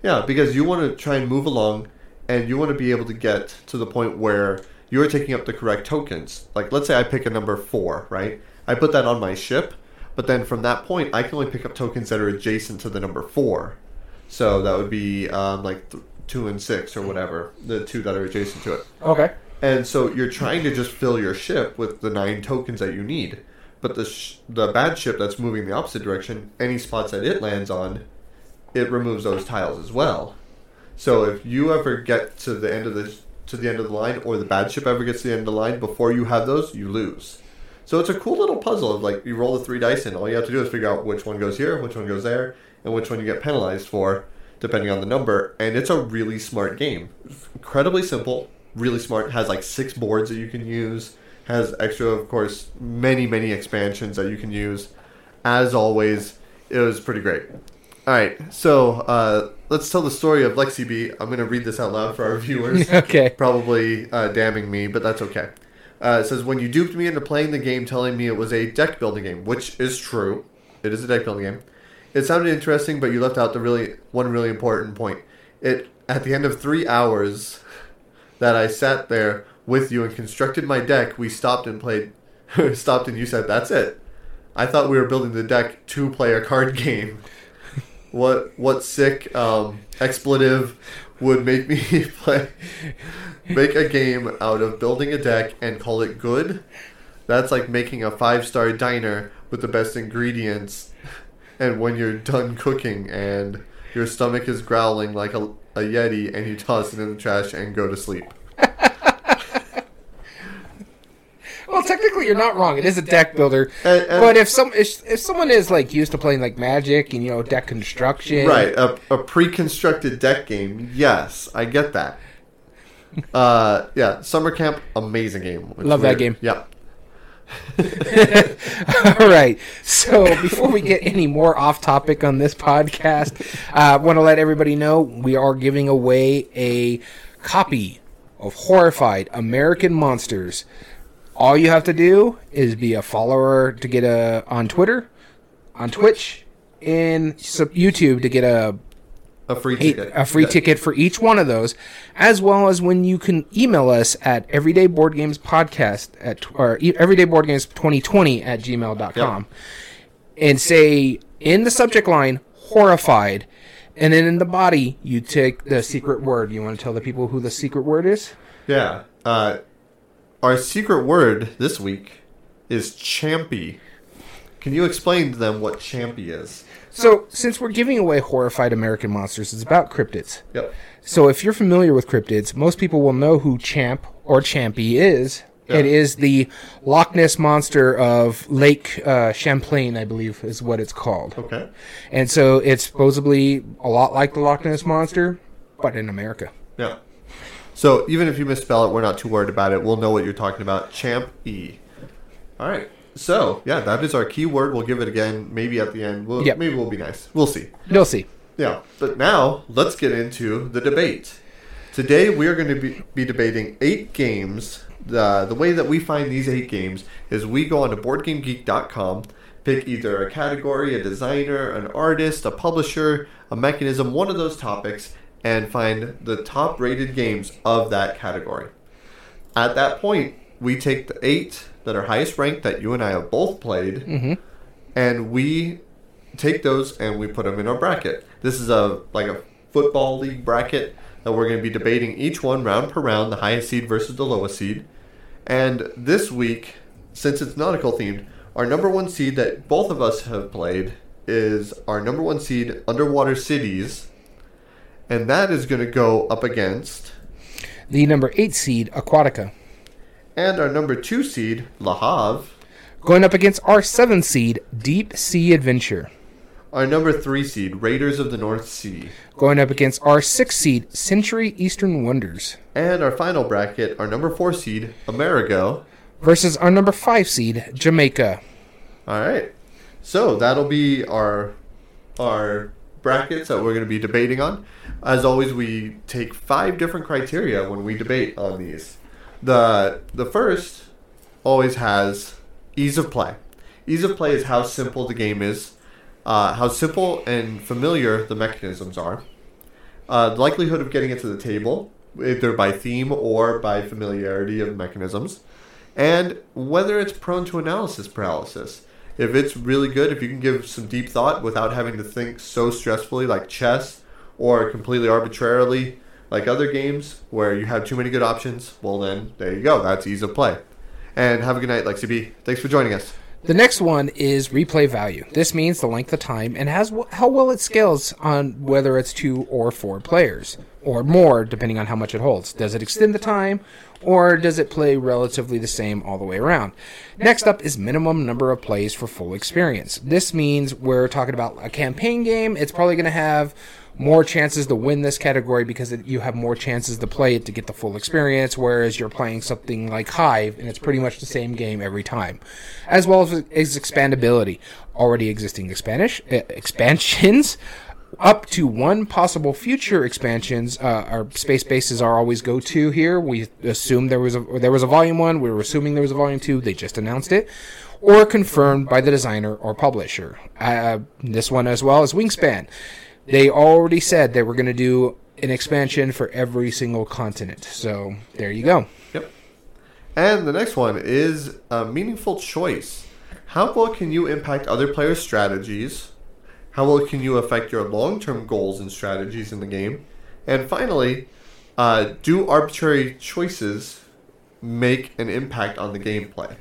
Speaker 1: Yeah, because you want to try and move along and you want to be able to get to the point where you're taking up the correct tokens. Like, let's say I pick a number four, right? I put that on my ship, but then from that point, I can only pick up tokens that are adjacent to the number four. So that would be um, like th- two and six or whatever, the two that are adjacent to it.
Speaker 2: Okay.
Speaker 1: And so you're trying to just fill your ship with the nine tokens that you need. But the sh- the bad ship that's moving the opposite direction, any spots that it lands on, it removes those tiles as well. So if you ever get to the end of the to the end of the line, or the bad ship ever gets to the end of the line before you have those, you lose. So it's a cool little puzzle of like you roll the three dice and all you have to do is figure out which one goes here, which one goes there, and which one you get penalized for, depending on the number. And it's a really smart game. Incredibly simple, really smart. Has like six boards that you can use. Has extra, of course, many many expansions that you can use. As always, it was pretty great. All right, so uh, let's tell the story of Lexi B. I'm going to read this out loud for our viewers
Speaker 2: Okay.
Speaker 1: probably uh, damning me, but that's okay. Uh, it says, When you duped me into playing the game telling me it was a deck building game, which is true. It is a deck building game. It sounded interesting, but you left out the really one really important point. It at the end of three hours that I sat there with you and constructed my deck, we stopped and played stopped and you said, That's it. I thought we were building the deck to play a card game. What what sick um, expletive would make me play make a game out of building a deck and call it good? That's like making a five star diner with the best ingredients, and when you're done cooking and your stomach is growling like a, a yeti, and you toss it in the trash and go to sleep.
Speaker 2: Well, technically, you're not wrong. It is a deck builder.
Speaker 1: And- and-
Speaker 2: but if some if, if someone is like used to playing like Magic and you know deck construction,
Speaker 1: Right, a, a pre-constructed deck game. Yes, I get that. Uh, yeah, summer camp, amazing game.
Speaker 2: Love that game.
Speaker 1: Yeah,
Speaker 2: All right. So before we get any more off topic on this podcast, I uh, want to let everybody know we are giving away a copy of Horrified American Monsters. All you have to do is be a follower to get a on Twitter, on Twitch, and YouTube to get a
Speaker 1: a free ticket.
Speaker 2: a free
Speaker 1: Yeah.
Speaker 2: ticket for each one of those, as well as when you can email us at everydayboardgamespodcast at or everyday board games 2020 at gmail.com and say in the subject line horrified and then in the body you take the secret word you want to tell the people who the secret word is
Speaker 1: Yeah. Uh, our secret word this week is champy. Can you explain to them what champy is?
Speaker 2: so since we're giving away horrified american monsters it's about cryptids
Speaker 1: Yep.
Speaker 2: So if you're familiar with cryptids, most people will know who Champ or Champy is.
Speaker 1: Yeah.
Speaker 2: It is the Loch Ness monster of Lake uh, Champlain, I believe, is what it's called.
Speaker 1: Okay.
Speaker 2: And so it's supposedly a lot like the Loch Ness monster, but in America.
Speaker 1: Yeah. So even if you misspell it, we're not too worried about it. We'll know what you're talking about. Champ E. All right. So yeah, that is our keyword. We'll give it again, maybe at the end. We'll,
Speaker 2: Yep.
Speaker 1: Maybe we'll be nice. We'll see.
Speaker 2: You'll see.
Speaker 1: Yeah. But now let's get into the debate. Today we are going to be, be debating eight games. The the way that we find these eight games is we go on to BoardGameGeek.com, pick either a category, a designer, an artist, a publisher, a mechanism, one of those topics, and find the top rated games of that category. At that point, we take the eight that are highest ranked that you and I have both played, mm-hmm. and we take those and we put them in our bracket. This is a like a football league bracket that we're going to be debating each one round per round, the highest seed versus the lowest seed. And this week, since it's nautical themed, our number one seed that both of us have played is our number one seed, Underwater Cities, and that is going to go up against
Speaker 2: The number eight seed, Aquatica,
Speaker 1: and our number two seed, Le Havre,
Speaker 2: going up against our seven seed, Deep Sea Adventure,
Speaker 1: our number three seed, Raiders of the North Sea.
Speaker 2: going up against our six seed, Century Eastern Wonders,
Speaker 1: And our final bracket, our number four seed, Amerigo.
Speaker 2: versus our number five seed, Jamaica.
Speaker 1: All right. So that'll be our our brackets that we're going to be debating on. As always, we take five different criteria when we debate on these. The the first always has ease of play. Ease of play is how simple the game is, uh, how simple and familiar the mechanisms are. Uh, the likelihood of getting it to the table, either by theme or by familiarity of mechanisms, and whether it's prone to analysis paralysis. If it's really good, if you can give some deep thought without having to think so stressfully, like chess, or completely arbitrarily, like other games where you have too many good options, well, then there you go. That's ease of play. And have a good night, Lexi B. Thanks for joining us.
Speaker 2: The next one is replay value. This means the length of time and has how well it scales on whether it's two or four players or more, depending on how much it holds. Does it extend the time, or does it play relatively the same all the way around? Next up is minimum number of plays for full experience. This means we're talking about a campaign game. It's probably going to have more chances to win this category because it, you have more chances to play it to get the full experience, whereas you're playing something like Hive and it's pretty much the same game every time. As well as, as expandability. Already existing Spanish, uh, expansions. Up to one possible future expansions. Uh, our space bases are always go to here. We assume there was a there was a volume one. We were assuming there was a volume two. They just announced it, or confirmed by the designer or publisher. Uh, this one as well as Wingspan. They already said they were going to do an expansion for every single continent. So there you go.
Speaker 1: Yep. And the next one is a meaningful choice. How well can you impact other players' strategies? How well can you affect your long term goals and strategies in the game? And finally, uh, do arbitrary choices make an impact on the gameplay?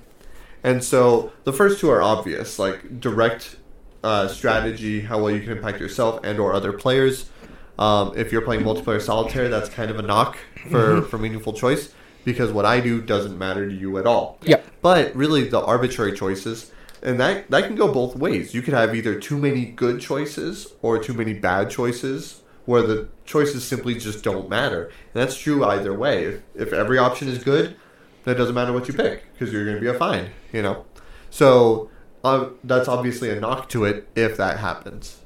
Speaker 1: And so the first two are obvious, like direct uh, strategy, how well you can impact yourself and or other players. Um, if you're playing multiplayer solitaire, that's kind of a knock for, for meaningful choice. because what I do doesn't matter to you at all.
Speaker 2: Yep.
Speaker 1: But really, the arbitrary choices, and that that can go both ways. You could have either too many good choices or too many bad choices, where the choices simply just don't matter. And that's true either way. If, if every option is good, then it doesn't matter what you pick because you're going to be a fine. You know. So uh, that's obviously a knock to it if that happens.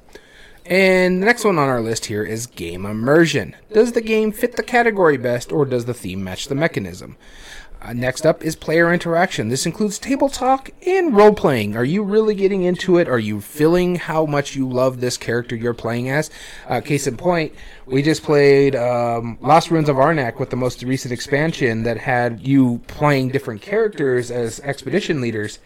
Speaker 2: And the next one on our list here is game immersion. Does the game fit the category best, or does the theme match the mechanism? Uh, next up is player interaction. This includes table talk and role playing. Are you really getting into it? Are you feeling how much you love this character you're playing as? Uh, case in point, we just played um, Lost Ruins of Arnak with the most recent expansion that had you playing different characters as expedition leaders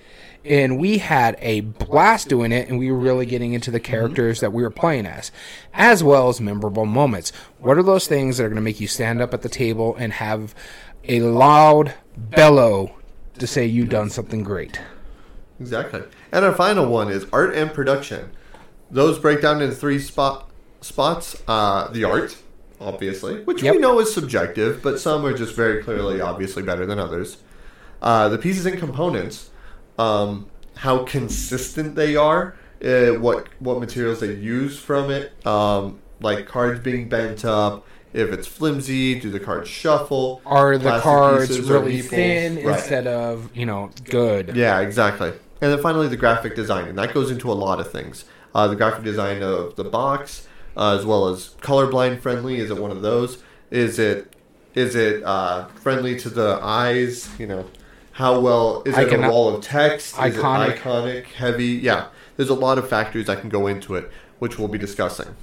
Speaker 2: and we had a blast doing it and we were really getting into the characters that we were playing as as well as memorable moments what are those things that are going to make you stand up at the table and have a loud bellow to say you've done something great
Speaker 1: Exactly. And our final one is art and production. Those break down into three spot spots. Uh, the art, obviously, which
Speaker 2: Yep.
Speaker 1: we know is subjective, but some are just very clearly, obviously better than others. Uh, the pieces and components, um, how consistent they are, uh, what what materials they use from it, um, like cards being bent up. If it's flimsy, do the cards shuffle?
Speaker 2: are the cards really thin
Speaker 1: Right.
Speaker 2: instead of you know good
Speaker 1: Yeah, exactly. And then finally, the graphic design, and that goes into a lot of things. Uh, the graphic design of the box, uh, as well as colorblind friendly. Is it one of those? Is it is it uh, friendly to the eyes? You know, how well is it a wall of text? Is
Speaker 2: Iconic.
Speaker 1: it iconic, heavy? Yeah, there's a lot of factors that can go into it, which we'll be discussing.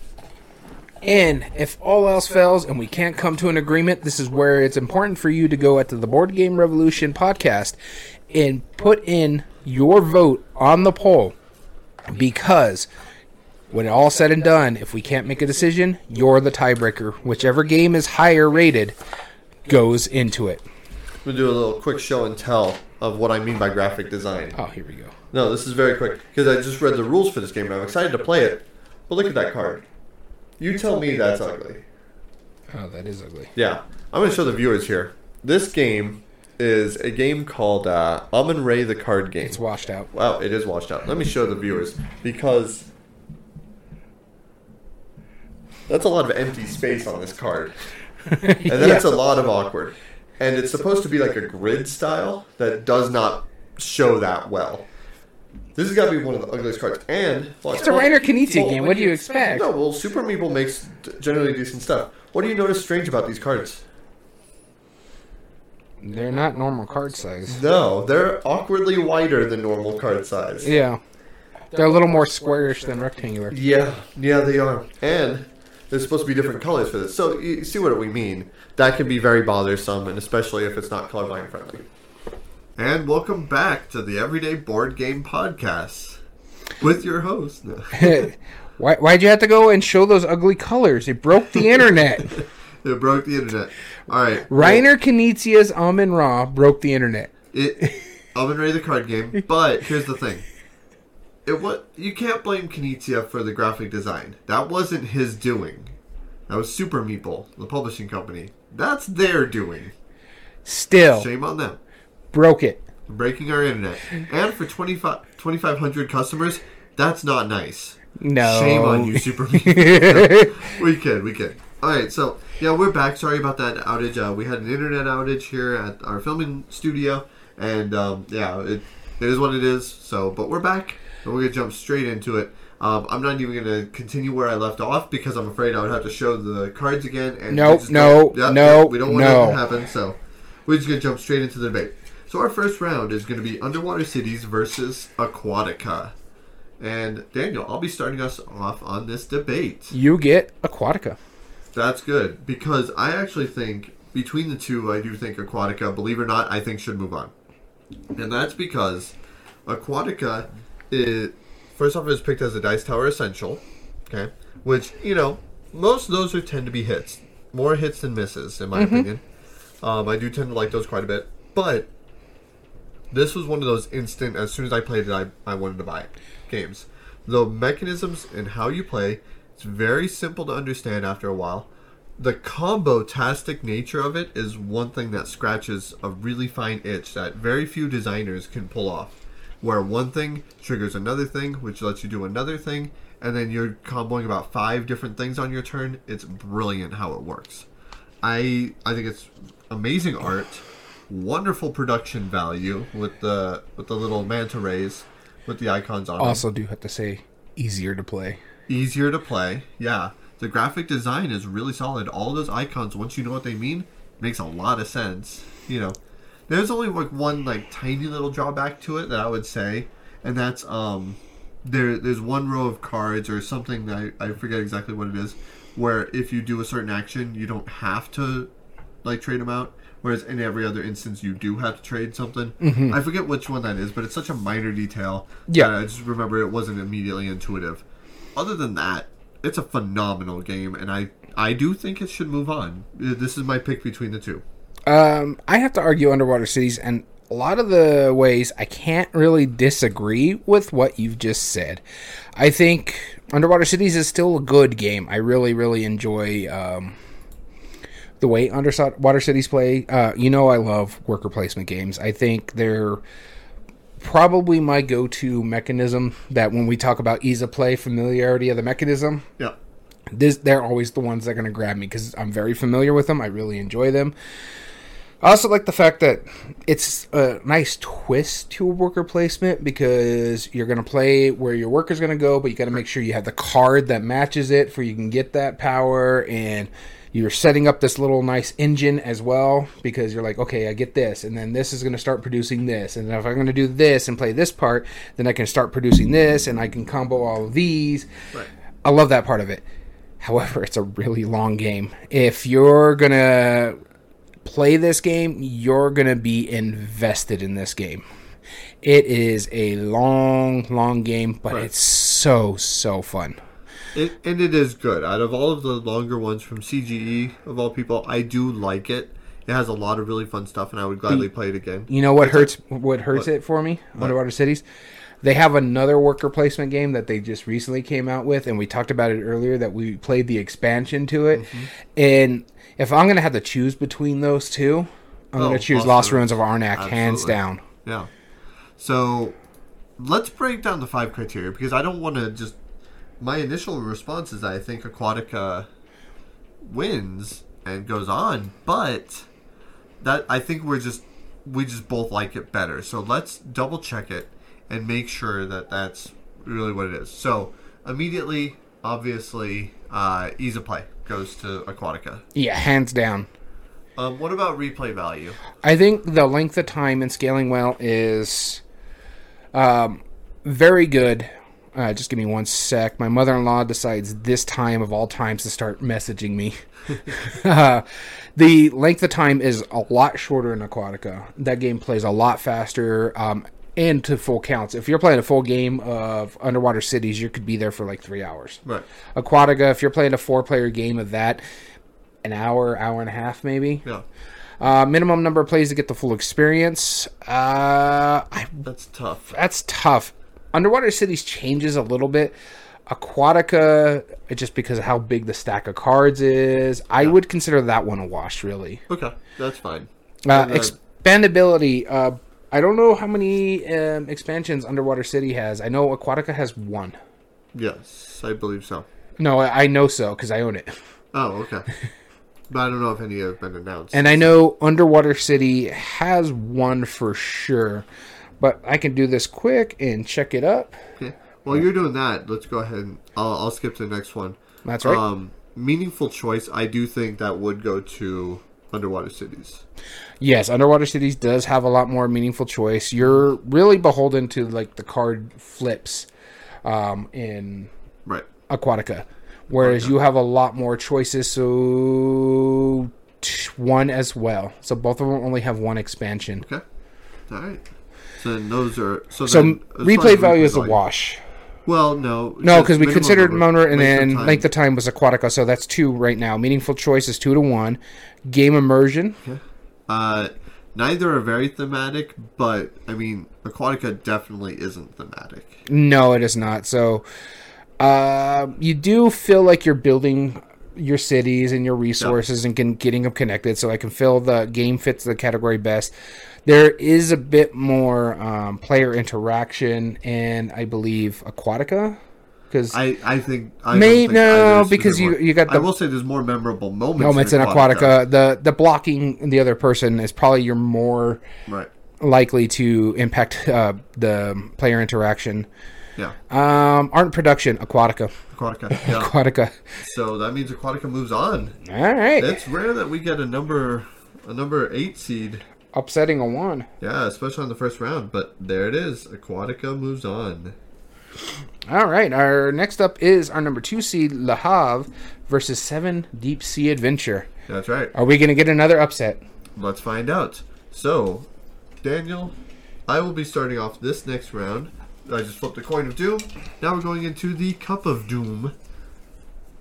Speaker 2: And if all else fails and we can't come to an agreement, this is where it's important for you to go at the Board Game Revolution podcast and put in your vote on the poll because when it all said and done, if we can't make a decision, you're the tiebreaker. Whichever game is higher rated goes into it.
Speaker 1: We'll do a little quick show and tell of what I mean by graphic design.
Speaker 2: Oh, here we go.
Speaker 1: No, this is very quick because I just read the rules for this game and I'm excited to play it. But look at that card. You tell me that's ugly.
Speaker 2: Oh, that is ugly.
Speaker 1: Yeah, I'm to show the viewers here. This game is a game called uh, Amun-Re the Card Game.
Speaker 2: It's washed out.
Speaker 1: Wow, it is washed out. Let me show the viewers because that's a lot of empty space on this card, and that's a lot of awkward. And it's supposed to be like a grid style that does not show that well. This has got to be one of the ugliest cards. And
Speaker 2: It's a Reiner Knizia game. What do you expect?
Speaker 1: No, well, Super Meeple makes generally decent stuff. What do you notice strange about these cards?
Speaker 2: They're not normal card size.
Speaker 1: No, they're awkwardly wider than normal card size.
Speaker 2: Yeah. They're a little more squarish than rectangular.
Speaker 1: Yeah, yeah, they are. And there's supposed to be different colors for this. So you see what we mean. That can be very bothersome, and especially if it's not colorblind friendly. And welcome back to the Everyday Board Game Podcast with your host.
Speaker 2: Why, why'd you have to go and show those ugly colors? It broke the internet.
Speaker 1: it broke the internet. All right,
Speaker 2: Reiner Knizia's Amun Ra broke the internet.
Speaker 1: It Amun-Re the card game, but here's the thing. It what you can't blame Knizia for the graphic design. That wasn't his doing. That was Super Meeple, the publishing company. That's their doing.
Speaker 2: Still,
Speaker 1: Shame on them.
Speaker 2: broke it.
Speaker 1: Breaking our internet. And for 25 2,500 customers, that's not nice.
Speaker 2: No.
Speaker 1: Shame on you, Super Meeple. we kid, we kid. Alright, so, yeah, we're back. Sorry about that outage. Uh, we had an internet outage here at our filming studio. And, um, yeah, it, it is what it is. So, but we're back. And we're going to jump straight into it. Um, I'm not even going to continue where I left off because I'm afraid I would have to show the cards again. And
Speaker 2: Nope, no, no,
Speaker 1: We don't want
Speaker 2: no.
Speaker 1: that to happen. So, we're just going to jump straight into the debate. So, our first round is going to be Underwater Cities versus Aquatica. And Daniel, I'll be starting us off on this debate.
Speaker 2: You get Aquatica.
Speaker 1: That's good because I actually think between the two, I do think Aquatica, believe it or not, I think should move on. And that's because Aquatica is first off it was picked as a dice tower essential, okay, which you know most of those are tend to be hits, more hits than misses in my opinion. Um, I do tend to like those quite a bit, but this was one of those instant. As soon as I played it, I, I wanted to buy it. Games, the mechanisms and how you play, it's very simple to understand after a while. the combo-tastic nature of it is one thing that scratches a really fine itch that very few designers can pull off. Where one thing triggers another thing, which lets you do another thing, and then you're comboing about five different things on your turn. It's brilliant how it works. I I think it's amazing art, wonderful production value with the with the little manta rays with the icons on them.
Speaker 2: Also, do have to say easier to play.
Speaker 1: Easier to play, yeah. The graphic design is really solid. All those icons, once you know what they mean, makes a lot of sense. You know, there's only like one like tiny little drawback to it that I would say, and that's um, there there's one row of cards or something that I, I forget exactly what it is, where if you do a certain action, you don't have to like trade them out. Whereas in every other instance, you do have to trade something. I forget which one that is, but it's such a minor detail.
Speaker 2: Yeah.
Speaker 1: that I just remember it wasn't immediately intuitive. Other than that, it's a phenomenal game, and I I do think it should move on. This is my pick between the two.
Speaker 2: Um, I have to argue Underwater Cities, and a lot of the ways I can't really disagree with what you've just said. I think Underwater Cities is still a good game. I really, really enjoy um, the way Underwater Cities play. Uh, you know, I love worker placement games. I think they're probably my go-to mechanism. That when we talk about ease of play, familiarity of the mechanism,
Speaker 1: Yeah,
Speaker 2: this they're always the ones that are going to grab me because I'm very familiar with them. I really enjoy them. I also like the fact that it's a nice twist to a worker placement because you're going to play where your worker's going to go, but you got to make sure you have the card that matches it for you can get that power and you're setting up this little nice engine as well because you're like, okay, I get this, and then this is going to start producing this, and if I'm going to do this and play this part, then I can start producing this, and I can combo all of these.
Speaker 1: right.
Speaker 2: I love that part of it. However, it's a really long game. If you're gonna play this game, you're gonna be invested in this game. It is a long, long game, but
Speaker 1: Right.
Speaker 2: it's so so fun.
Speaker 1: It, and it is good. Out of all of the longer ones from CGE, of all people, I do like it. It has a lot of really fun stuff, and I would gladly play it again.
Speaker 2: You know what hurts? What hurts
Speaker 1: What?
Speaker 2: it for me? Underwater Cities. They have another worker placement game that they just recently came out with, and we talked about it earlier. That we played the expansion to it,
Speaker 1: Mm-hmm.
Speaker 2: and if I'm gonna have to choose between those two, I'm
Speaker 1: Oh,
Speaker 2: gonna choose
Speaker 1: Lost Ruins.
Speaker 2: Of Arnak hands down.
Speaker 1: Yeah. So let's break down the five criteria because I don't want to just. My initial response is I think Aquatica wins and goes on, but that I think we're just we just both like it better. So let's double check it and make sure that that's really what it is. So immediately, obviously, uh, ease of play goes to Aquatica.
Speaker 2: Yeah, hands down.
Speaker 1: Um, what about replay value?
Speaker 2: I think the length of time in scaling well is um, very good. Uh, just give me one sec. My mother in law decides this time of all times to start messaging me. uh, the length of time is a lot shorter in Aquatica. That game plays a lot faster um, and to full counts. If you're playing a full game of Underwater Cities, you could be there for like three hours.
Speaker 1: Right.
Speaker 2: Aquatica, if you're playing a four player game of that, an hour, hour and a half maybe.
Speaker 1: Yeah.
Speaker 2: Uh, minimum number of plays to get the full experience. Uh, I,
Speaker 1: That's tough.
Speaker 2: that's tough. Underwater Cities changes a little bit. Aquatica, just because of how big the stack of cards is, I would consider that one a wash, really.
Speaker 1: Okay, that's fine.
Speaker 2: Uh,
Speaker 1: uh,
Speaker 2: expandability. Uh, I don't know how many um, expansions Underwater City has. I know Aquatica has one.
Speaker 1: Yes, I believe so.
Speaker 2: No, I, I know so because I own it.
Speaker 1: Oh, okay. but I don't know if any have been announced.
Speaker 2: And I know Underwater City has one for sure. But I can do this quick and check it up.
Speaker 1: okay. While you're doing that, let's go ahead and I'll, I'll skip to the next one.
Speaker 2: That's right.
Speaker 1: Um, meaningful choice. I do think that would go to Underwater Cities.
Speaker 2: yes, Underwater Cities does have a lot more meaningful choice. You're really beholden to like the card flips um, in
Speaker 1: Right.
Speaker 2: Aquatica, whereas you have a lot more choices. So one as well. So both of them only have one expansion.
Speaker 1: Okay. All right. So then those are so.
Speaker 2: So
Speaker 1: then, as far
Speaker 2: replay value is a
Speaker 1: value-
Speaker 2: wash.
Speaker 1: Well, no.
Speaker 2: No, because we considered Moner and then length of time was Aquatica, so that's two right now. Meaningful choice is two to one. Game immersion,
Speaker 1: Uh, neither are very thematic, but I mean, Aquatica definitely isn't thematic.
Speaker 2: no, it is not. So uh, you do feel like you're building your cities and your resources and can, getting them connected so I can fill the game fits the category best. There is a bit more um, player interaction and I believe Aquatica because
Speaker 1: I, I think I
Speaker 2: May-
Speaker 1: think
Speaker 2: no, because you- you got
Speaker 1: I will say there's more memorable moments.
Speaker 2: moments in Aquatica. The the blocking the other person is probably your more
Speaker 1: Right.
Speaker 2: likely to impact uh, the player interaction.
Speaker 1: Yeah.
Speaker 2: Um, art and production, Aquatica.
Speaker 1: Aquatica. Yeah.
Speaker 2: Aquatica.
Speaker 1: so that means Aquatica moves on.
Speaker 2: All right.
Speaker 1: It's rare that we get a number a number eight seed.
Speaker 2: Upsetting a one.
Speaker 1: Yeah, especially on the first round. But there it is. Aquatica moves on.
Speaker 2: All right. Our next up is our number two seed, Le Havre versus Seven Deep Sea Adventure.
Speaker 1: That's right.
Speaker 2: Are we going to get another upset?
Speaker 1: Let's find out. So, Daniel, I will be starting off this next round. I just flipped a coin of doom. Now we're going into the cup of doom.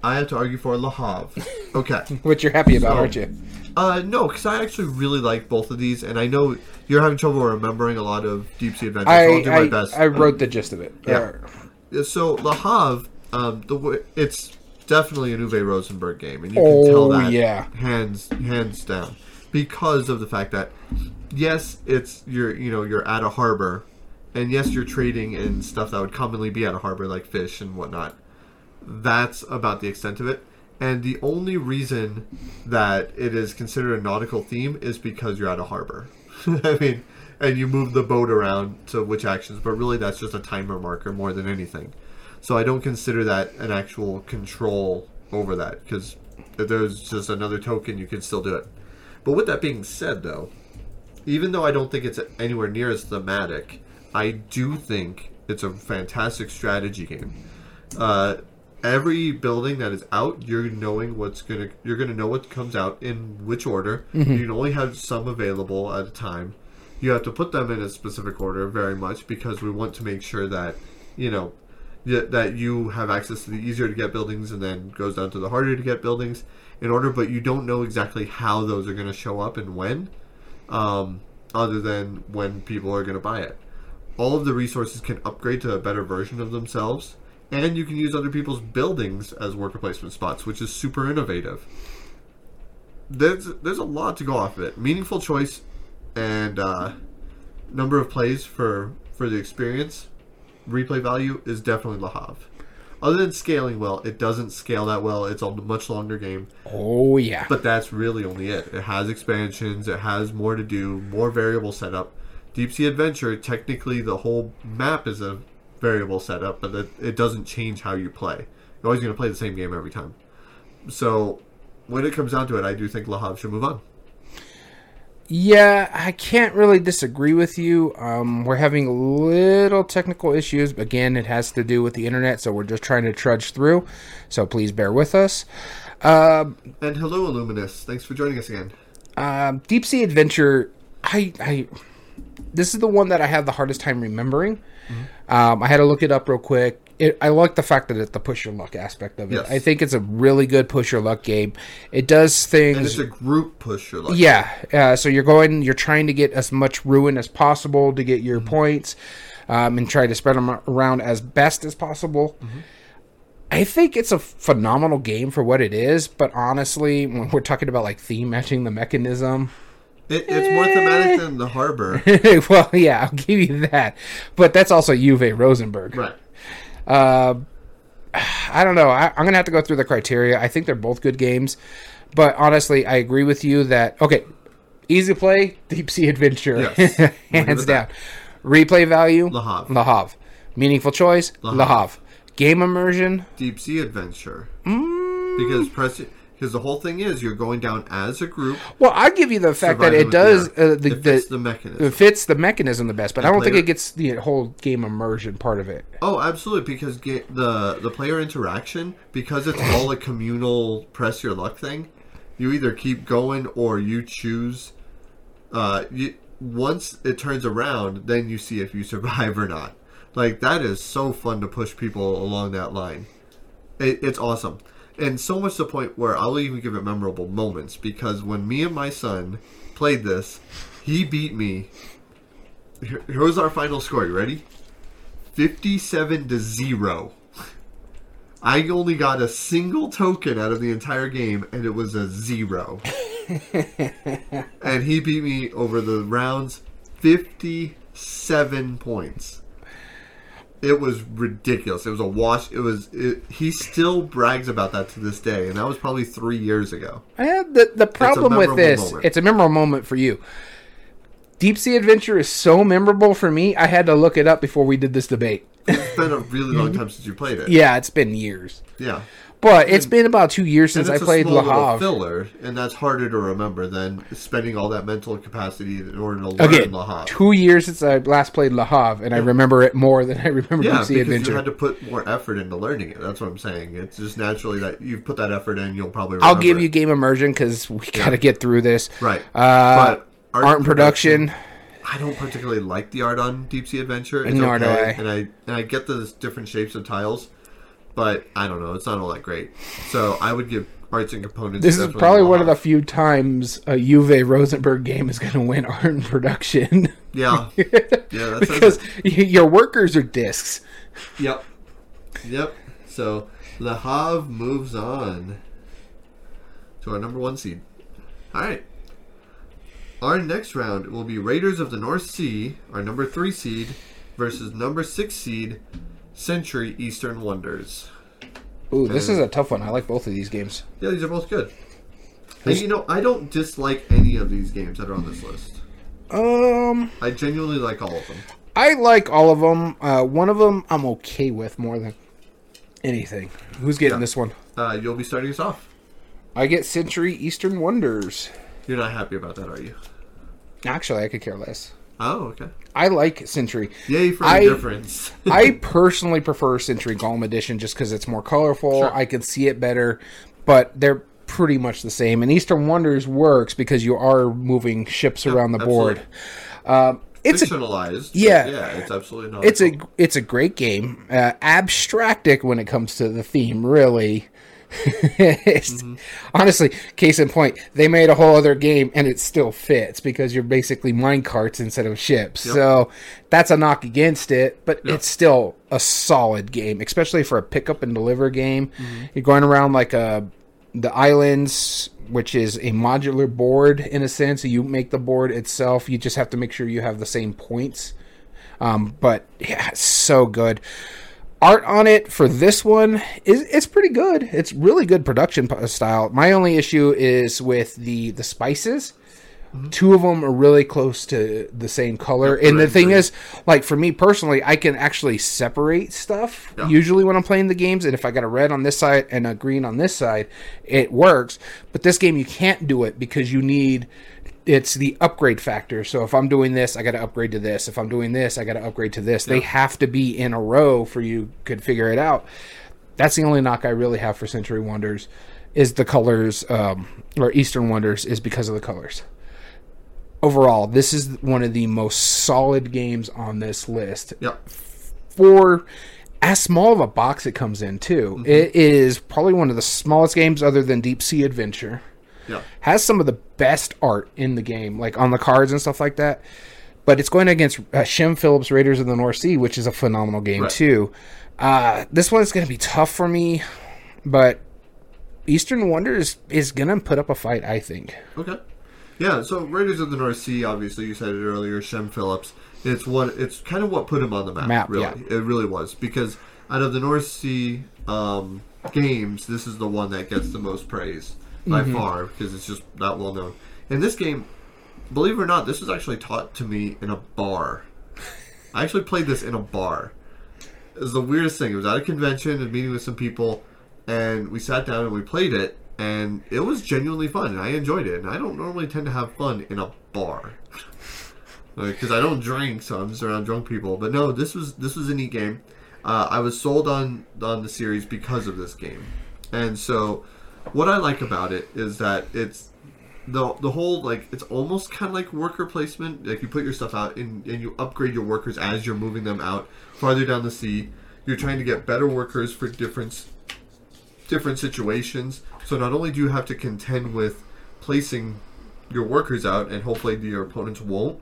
Speaker 1: I have to argue for Le Havre. Okay.
Speaker 2: Which you're happy about,
Speaker 1: So-
Speaker 2: aren't you?
Speaker 1: Uh, no, because I actually really like both of these, and I know you're having trouble remembering a lot of Deep Sea Adventures.
Speaker 2: I
Speaker 1: so I'll do my best.
Speaker 2: I wrote the gist of it.
Speaker 1: Yeah. So Le Havre, um, the it's definitely an Uwe Rosenberg game, and you can tell
Speaker 2: Oh,
Speaker 1: that
Speaker 2: yeah.
Speaker 1: hands hands down because of the fact that yes, it's you're you know you're at a harbor, and yes, you're trading in stuff that would commonly be at a harbor like fish and whatnot. That's about the extent of it. And the only reason that it is considered a nautical theme is because you're at a harbor. I mean, and you move the boat around to which actions, but really that's just a timer marker more than anything. So I don't consider that an actual control over that because if there's just another token, you can still do it. But with that being said, though, even though I don't think it's anywhere near as thematic, I do think it's a fantastic strategy game. Uh, every building that is out, you're knowing what's gonna, you're gonna know what comes out in which order. You can only have some available at a time. You have to put them in a specific order, very much because we want to make sure that, you know, that you have access to the easier to get buildings and then goes down to the harder to get buildings in order. But you don't know exactly how those are going to show up and when um, other than when people are going to buy it. All of the resources can upgrade to a better version of themselves, and you can use other people's buildings as work placement spots, which is super innovative. There's there's a lot to go off of it. Meaningful choice and uh, number of plays for for the experience. Replay value is definitely Le Havre. Other than scaling well, it doesn't scale that well. It's a much longer game.
Speaker 2: Oh yeah.
Speaker 1: But that's really only it. It has expansions, it has more to do, more variable setup. Deep Sea Adventure, technically the whole map is a variable setup, but it, it doesn't change how you play. You're always going to play the same game every time. So when it comes down to it, I do think Le Havre should move on.
Speaker 2: Yeah, I can't really disagree with you. Um, we're having little technical issues. Again, it has to do with the internet, so we're just trying to trudge through. So please bear with us. Um,
Speaker 1: And hello, Illuminous. Thanks for joining us again.
Speaker 2: um, Deep Sea Adventure, I, I, this is the one that I have the hardest time remembering. Um, I had to look it up real quick. It, I like the fact that it's the push your luck aspect of it.
Speaker 1: Yes.
Speaker 2: I think it's a really good push your luck game. It does things.
Speaker 1: And it's a group push your luck.
Speaker 2: Yeah, uh, so you're going, you're trying to get as much ruin as possible to get your points, um, and try to spread them around as best as possible. I think it's a phenomenal game for what it is, but honestly, when we're talking about like theme matching the mechanism,
Speaker 1: It, it's more thematic than the harbor.
Speaker 2: well, yeah, I'll give you that, but that's also Uwe Rosenberg.
Speaker 1: right.
Speaker 2: Uh, I don't know. I, I'm gonna have to go through the criteria. I think they're both good games, but honestly, I agree with you that okay, easy play, deep sea adventure,
Speaker 1: Yes.
Speaker 2: Hands down.
Speaker 1: that.
Speaker 2: Replay value,
Speaker 1: Le Havre.
Speaker 2: Meaningful choice, Havre.
Speaker 1: Havre.
Speaker 2: Game immersion,
Speaker 1: Deep Sea Adventure.
Speaker 2: Mm.
Speaker 1: Because press because the whole thing is you're going down as a group.
Speaker 2: well, I give you the fact that it does
Speaker 1: the,
Speaker 2: uh, the,
Speaker 1: it fits
Speaker 2: the,
Speaker 1: the mechanism.
Speaker 2: it fits the mechanism the best, but I don't think it gets the whole game immersion part of it.
Speaker 1: Oh, absolutely! Because ga- the the player interaction, because it's all a communal press your luck thing, you either keep going or you choose. Uh, you once it turns around, then you see if you survive or not. Like that is so fun to push people along that line. It, it's awesome, and so much to the point where I'll even give it memorable moments. Because when me and my son played this, he beat me. Here, here's our final score. You ready? 57 to 0. I only got a single token out of the entire game, and it was a zero. and he beat me over the rounds 57 points. It was ridiculous. It was a wash. It was. It, he still brags about that to this day, and that was probably three years ago.
Speaker 2: Eh, the the problem with this,
Speaker 1: moment.
Speaker 2: it's a memorable moment for you. Deep Sea Adventure is so memorable for me. I had to look it up before we did this debate.
Speaker 1: It's been a really long time since you played it.
Speaker 2: Yeah, it's been years,
Speaker 1: Yeah.
Speaker 2: But it's been about two years since I played Le Havre.
Speaker 1: filler, and that's harder to remember than spending all that mental capacity in order to learn
Speaker 2: Again,
Speaker 1: Le Havre.
Speaker 2: two years since I last played Le Havre, and I remember it more than I remember
Speaker 1: Yeah,
Speaker 2: Deep Sea
Speaker 1: because
Speaker 2: Adventure.
Speaker 1: you had to put more effort into learning it. That's what I'm saying. It's just naturally that you've put that effort in, you'll probably.
Speaker 2: I'll give
Speaker 1: it.
Speaker 2: you game immersion because we got to get through this.
Speaker 1: right.
Speaker 2: Uh,
Speaker 1: but
Speaker 2: art and production.
Speaker 1: I don't particularly like the art on Deep Sea Adventure. It's
Speaker 2: Nor
Speaker 1: okay,
Speaker 2: I.
Speaker 1: and I and I get the different shapes of tiles, but I don't know. It's not all that great. So I would give arts and components.
Speaker 2: This is probably one of the few times a Uwe Rosenberg game is going to win art and production
Speaker 1: yeah yeah that's
Speaker 2: because your workers are discs.
Speaker 1: Yep. Yep. So Le Havre moves on to our number one seed. All right. Our next round will be Raiders of the North Sea, our number three seed, versus number six seed, Century Eastern Wonders.
Speaker 2: Ooh, this is a tough one. I like both of these games.
Speaker 1: Yeah, these are both good. And you know, I don't dislike any of these games that are on this list.
Speaker 2: Um,
Speaker 1: I genuinely like all of them.
Speaker 2: I like all of them. Uh, one of them I'm okay with more than anything. Who's getting
Speaker 1: Yeah.
Speaker 2: this one?
Speaker 1: Uh, you'll be starting us off.
Speaker 2: I get Century Eastern Wonders.
Speaker 1: You're not happy about that, are you?
Speaker 2: Actually, I could care less.
Speaker 1: Oh, okay.
Speaker 2: I like Century.
Speaker 1: Yay for
Speaker 2: I-
Speaker 1: the difference.
Speaker 2: I personally prefer Century Golem Edition just because it's more colorful.
Speaker 1: Sure.
Speaker 2: I can see it better, but they're pretty much the same. And Eastern Wonders works because you are moving ships around the board. Um, it's a
Speaker 1: fictionalized. but
Speaker 2: yeah.
Speaker 1: yeah, it's absolutely not.
Speaker 2: it's a it's a great game. Uh, abstractic when it comes to the theme, really.
Speaker 1: Mm-hmm.
Speaker 2: Honestly, case in point, they made a whole other game and it still fits because you're basically mine carts instead of ships. So that's a knock against it, but it's still a solid game, especially for a pick up and deliver game.
Speaker 1: Mm-hmm.
Speaker 2: You're going around like a the islands, which is a modular board in a sense. You make the board itself. You just have to make sure you have the same points. Um, but yeah, so good. Art on it for this one is it's pretty good. It's really good production uh, style. My only issue is with the the spices. Mm-hmm. Two of them are really close to the same color, and the thing
Speaker 1: green.
Speaker 2: is, like for me personally, I can actually separate stuff.
Speaker 1: Yeah.
Speaker 2: Usually when I'm playing the games, and if I got a red on this side and a green on this side, it works. But this game you can't do it because you need it's the upgrade factor. So if I'm doing this, I got to upgrade to this. If I'm doing this, I got to upgrade to this. They have to be in a row for you could figure it out. That's the only knock I really have for Century Wonders is the colors um, or Eastern Wonders is because of the colors. Overall, this is one of the most solid games on this list
Speaker 1: Yep.
Speaker 2: for as small of a box it comes in too. It is probably one of the smallest games other than Deep Sea Adventure.
Speaker 1: Yep.
Speaker 2: Has some of the best art in the game, like on the cards and stuff like that. But it's going against uh, Shem Phillips Raiders of the North Sea, which is a phenomenal game
Speaker 1: Right.
Speaker 2: too. Uh, this one's going to be tough for me, but Eastern Wonders is going to put up a fight, I think.
Speaker 1: Okay. Yeah. So Raiders of the North Sea, obviously, you said it earlier. Shem Phillips. It's what. It's kind of what put him on the map.
Speaker 2: Map,
Speaker 1: really,
Speaker 2: yeah.
Speaker 1: it really was because out of the North Sea um, games, this is the one that gets the most praise by
Speaker 2: Mm-hmm.
Speaker 1: far because it's just not well known. In this game, believe it or not, this was actually taught to me in a bar. I actually played this in a bar. It was the weirdest thing. It was at a convention and meeting with some people, and we sat down and we played it, and it was genuinely fun, and I enjoyed it. And I don't normally tend to have fun in a bar because I don't drink, so I'm just around drunk people. But no, this was this was a neat game. Uh, I was sold on on the series because of this game, and so what I like about it is that it's the the whole like it's almost kind of like worker placement. Like you put your stuff out and, and you upgrade your workers as you're moving them out farther down the sea. You're trying to get better workers for different different situations. So not only do you have to contend with placing your workers out, and hopefully your opponents won't.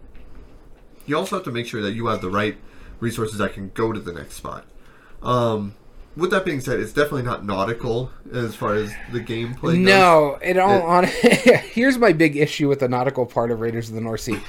Speaker 1: You also have to make sure that you have the right resources that can go to the next spot. Um, with that being said, it's definitely not nautical as far as the gameplay goes.
Speaker 2: No, it all
Speaker 1: It-
Speaker 2: on. Here's my big issue with the nautical part of Raiders of the North Sea.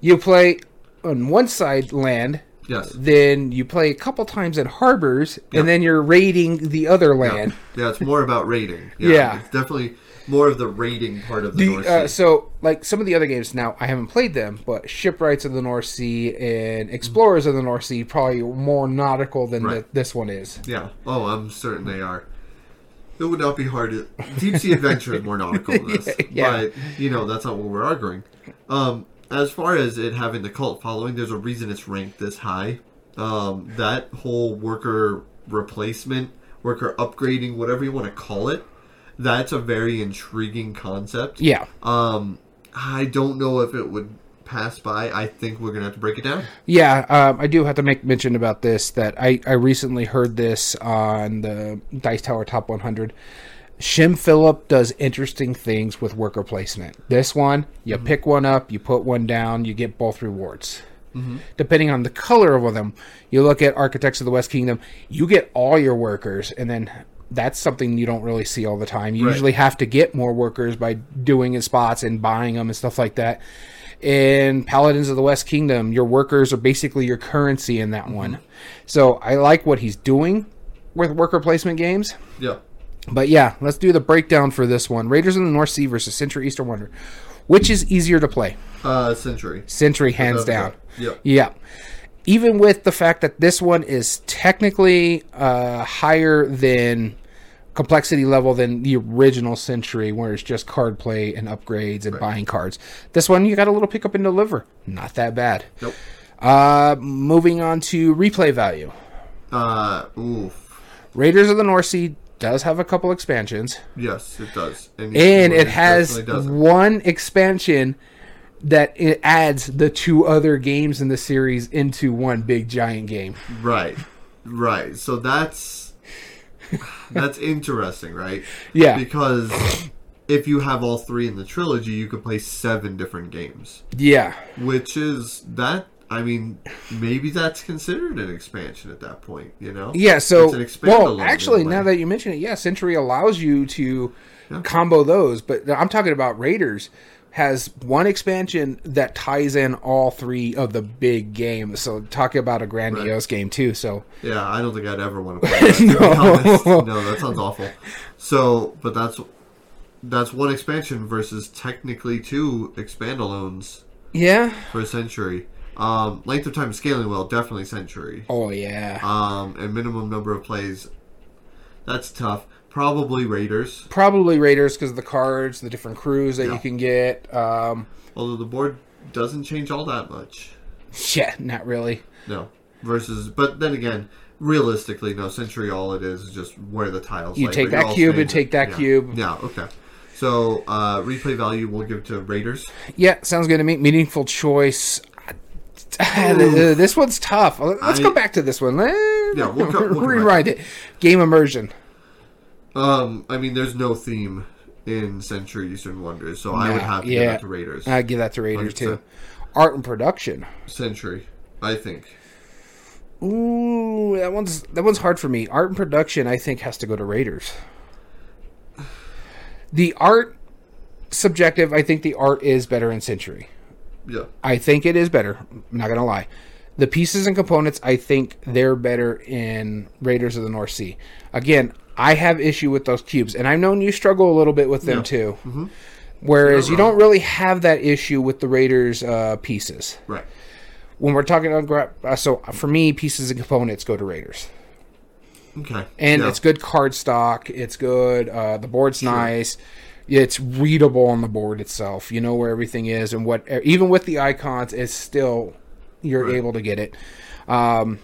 Speaker 2: You play on one side land,
Speaker 1: Yes.
Speaker 2: then you play a couple times in harbors,
Speaker 1: Yeah.
Speaker 2: and then you're raiding the other
Speaker 1: Yeah.
Speaker 2: land.
Speaker 1: yeah, it's more about raiding.
Speaker 2: Yeah.
Speaker 1: It's definitely more of the raiding part of the,
Speaker 2: The,
Speaker 1: North
Speaker 2: uh, so, like some of the other games now, I haven't played them, but Shipwrights of the North Sea and Explorers of the North Sea probably more nautical than
Speaker 1: Right.
Speaker 2: the, this one is.
Speaker 1: Yeah. Oh, I'm certain they are. It would not be hard to. Deep Sea Adventure is more nautical than this.
Speaker 2: Yeah.
Speaker 1: But, you know, that's not what we're arguing. Um, as far as it having the cult following, there's a reason it's ranked this high. Um, that whole worker replacement, worker upgrading, whatever you want to call it, that's a very intriguing concept.
Speaker 2: Yeah,
Speaker 1: Um, I don't know if it would pass by. I think we're going to have to break it down.
Speaker 2: yeah. Um, I do have to make mention about this that I, I recently heard this on the Dice Tower Top 100. Shem Phillip does interesting things with worker placement. This one, you pick one up, you put one down, you get both rewards. Depending on the color of them, you look at Architects of the West Kingdom, you get all your workers, and then that's something you don't really see all the time. You
Speaker 1: Right.
Speaker 2: usually have to get more workers by doing in spots and buying them and stuff like that. In Paladins of the West Kingdom, your workers are basically your currency in that one. So I like what he's doing with worker placement games.
Speaker 1: Yeah.
Speaker 2: But yeah, let's do the breakdown for this one. Raiders of the North Sea versus Century Eastern Wonder. Which is easier to play?
Speaker 1: Uh, Century.
Speaker 2: Century, hands down.
Speaker 1: Yeah.
Speaker 2: Yeah. Even with the fact that this one is technically uh, higher than complexity level than the original Century, where it's just card play and upgrades and buying cards. This one, you got a little pickup and deliver. Not that bad.
Speaker 1: Nope.
Speaker 2: Uh, moving on to replay value.
Speaker 1: Uh, oof.
Speaker 2: Raiders of the North Sea does have a couple expansions.
Speaker 1: Yes, it does.
Speaker 2: and
Speaker 1: Eastern
Speaker 2: it has one expansion that it adds the two other games in the series into one big giant game.
Speaker 1: Right, right. So that's that's interesting, right?
Speaker 2: Yeah.
Speaker 1: Because if you have all three in the trilogy, you could play seven different games,
Speaker 2: Yeah.
Speaker 1: which is that. I mean, maybe that's considered an expansion at that point. You know?
Speaker 2: Yeah, so
Speaker 1: It's an expandalone
Speaker 2: well, actually, now that you mention it, yeah, Century allows you to
Speaker 1: Yeah.
Speaker 2: combo those, but I'm talking about Raiders has one expansion that ties in all three of the big games. So talking about a grandiose game too. So
Speaker 1: Yeah, I don't think I'd ever want to play that. to no, that sounds awful. So, but that's that's one expansion versus technically two expandalones
Speaker 2: yeah.
Speaker 1: for a century. Um, length of time scaling well, definitely century.
Speaker 2: Oh yeah.
Speaker 1: Um, and minimum number of plays, that's tough. Probably Raiders,
Speaker 2: Probably Raiders because of the cards, the different crews that
Speaker 1: Yeah.
Speaker 2: you can get. Um,
Speaker 1: although the board doesn't change all that much.
Speaker 2: yeah, not really.
Speaker 1: No, versus, but then again, realistically, no. Century, all it is is just where the tiles. Are.
Speaker 2: You
Speaker 1: lay,
Speaker 2: take that cube and take that
Speaker 1: yeah.
Speaker 2: cube.
Speaker 1: Yeah, okay. So uh, replay value we'll give to Raiders.
Speaker 2: Yeah, sounds good to me. Meaningful choice. this one's tough. Let's
Speaker 1: I-
Speaker 2: go back to this one.
Speaker 1: Yeah, we'll co- we'll.
Speaker 2: Rewrite it. Game immersion.
Speaker 1: Um, I mean, there's no theme in Century Eastern Wonders, so I would have to
Speaker 2: yeah.
Speaker 1: give that to Raiders.
Speaker 2: I'd give that to Raiders too.
Speaker 1: 100%.
Speaker 2: Art and production.
Speaker 1: Century, I think.
Speaker 2: Ooh, that one's that one's hard for me. Art and production, I think, has to go to Raiders. The art subjective. I think the art is better in Century.
Speaker 1: Yeah,
Speaker 2: I think it is better. I'm not gonna lie. The pieces and components, I think they're better in Raiders of the North Sea. Again, I have issue with those cubes, and I've known you struggle a little bit with them
Speaker 1: Yeah.
Speaker 2: too. Whereas
Speaker 1: You're
Speaker 2: you don't really have that issue with the Raiders uh, pieces.
Speaker 1: right.
Speaker 2: When we're talking about uh, so for me, pieces and components go to Raiders,
Speaker 1: Okay.
Speaker 2: and
Speaker 1: Yeah.
Speaker 2: it's good card stock. It's good. Uh, the board's nice. It's readable on the board itself. You know where everything is, and what even with the icons, it's still you're
Speaker 1: Right.
Speaker 2: able to get it. Um,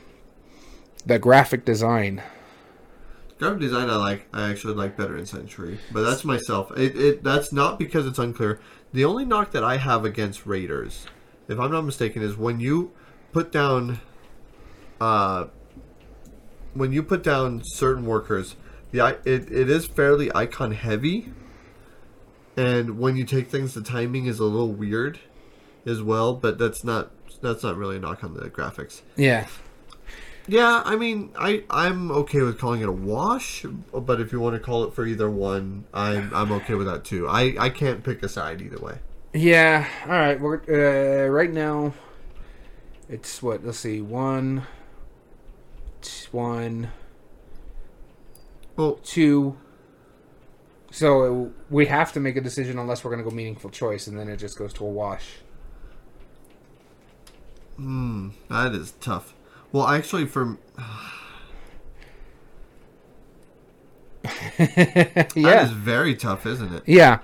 Speaker 2: the graphic design.
Speaker 1: Graphic design I like. I actually like better in Century, but that's myself. It, it that's not because it's unclear. The only knock that I have against Raiders, if I'm not mistaken, is when you put down, uh, when you put down certain workers, the it, it is fairly icon heavy, and when you take things, the timing is a little weird, as well. But that's not that's not really a knock on the graphics.
Speaker 2: Yeah.
Speaker 1: Yeah, I mean, I I'm okay with calling it a wash, but if you want to call it for either one, I'm I'm okay with that too. I I can't pick a side either way.
Speaker 2: Yeah. All right. We're uh, right now. It's what? Let's see. One. t- One.
Speaker 1: Well,
Speaker 2: Two. So we have to make a decision unless we're going to go meaningful choice, and then it just goes to a wash.
Speaker 1: hmm, that is tough. Well, actually, for that
Speaker 2: yeah.
Speaker 1: is very tough, isn't it?
Speaker 2: Yeah.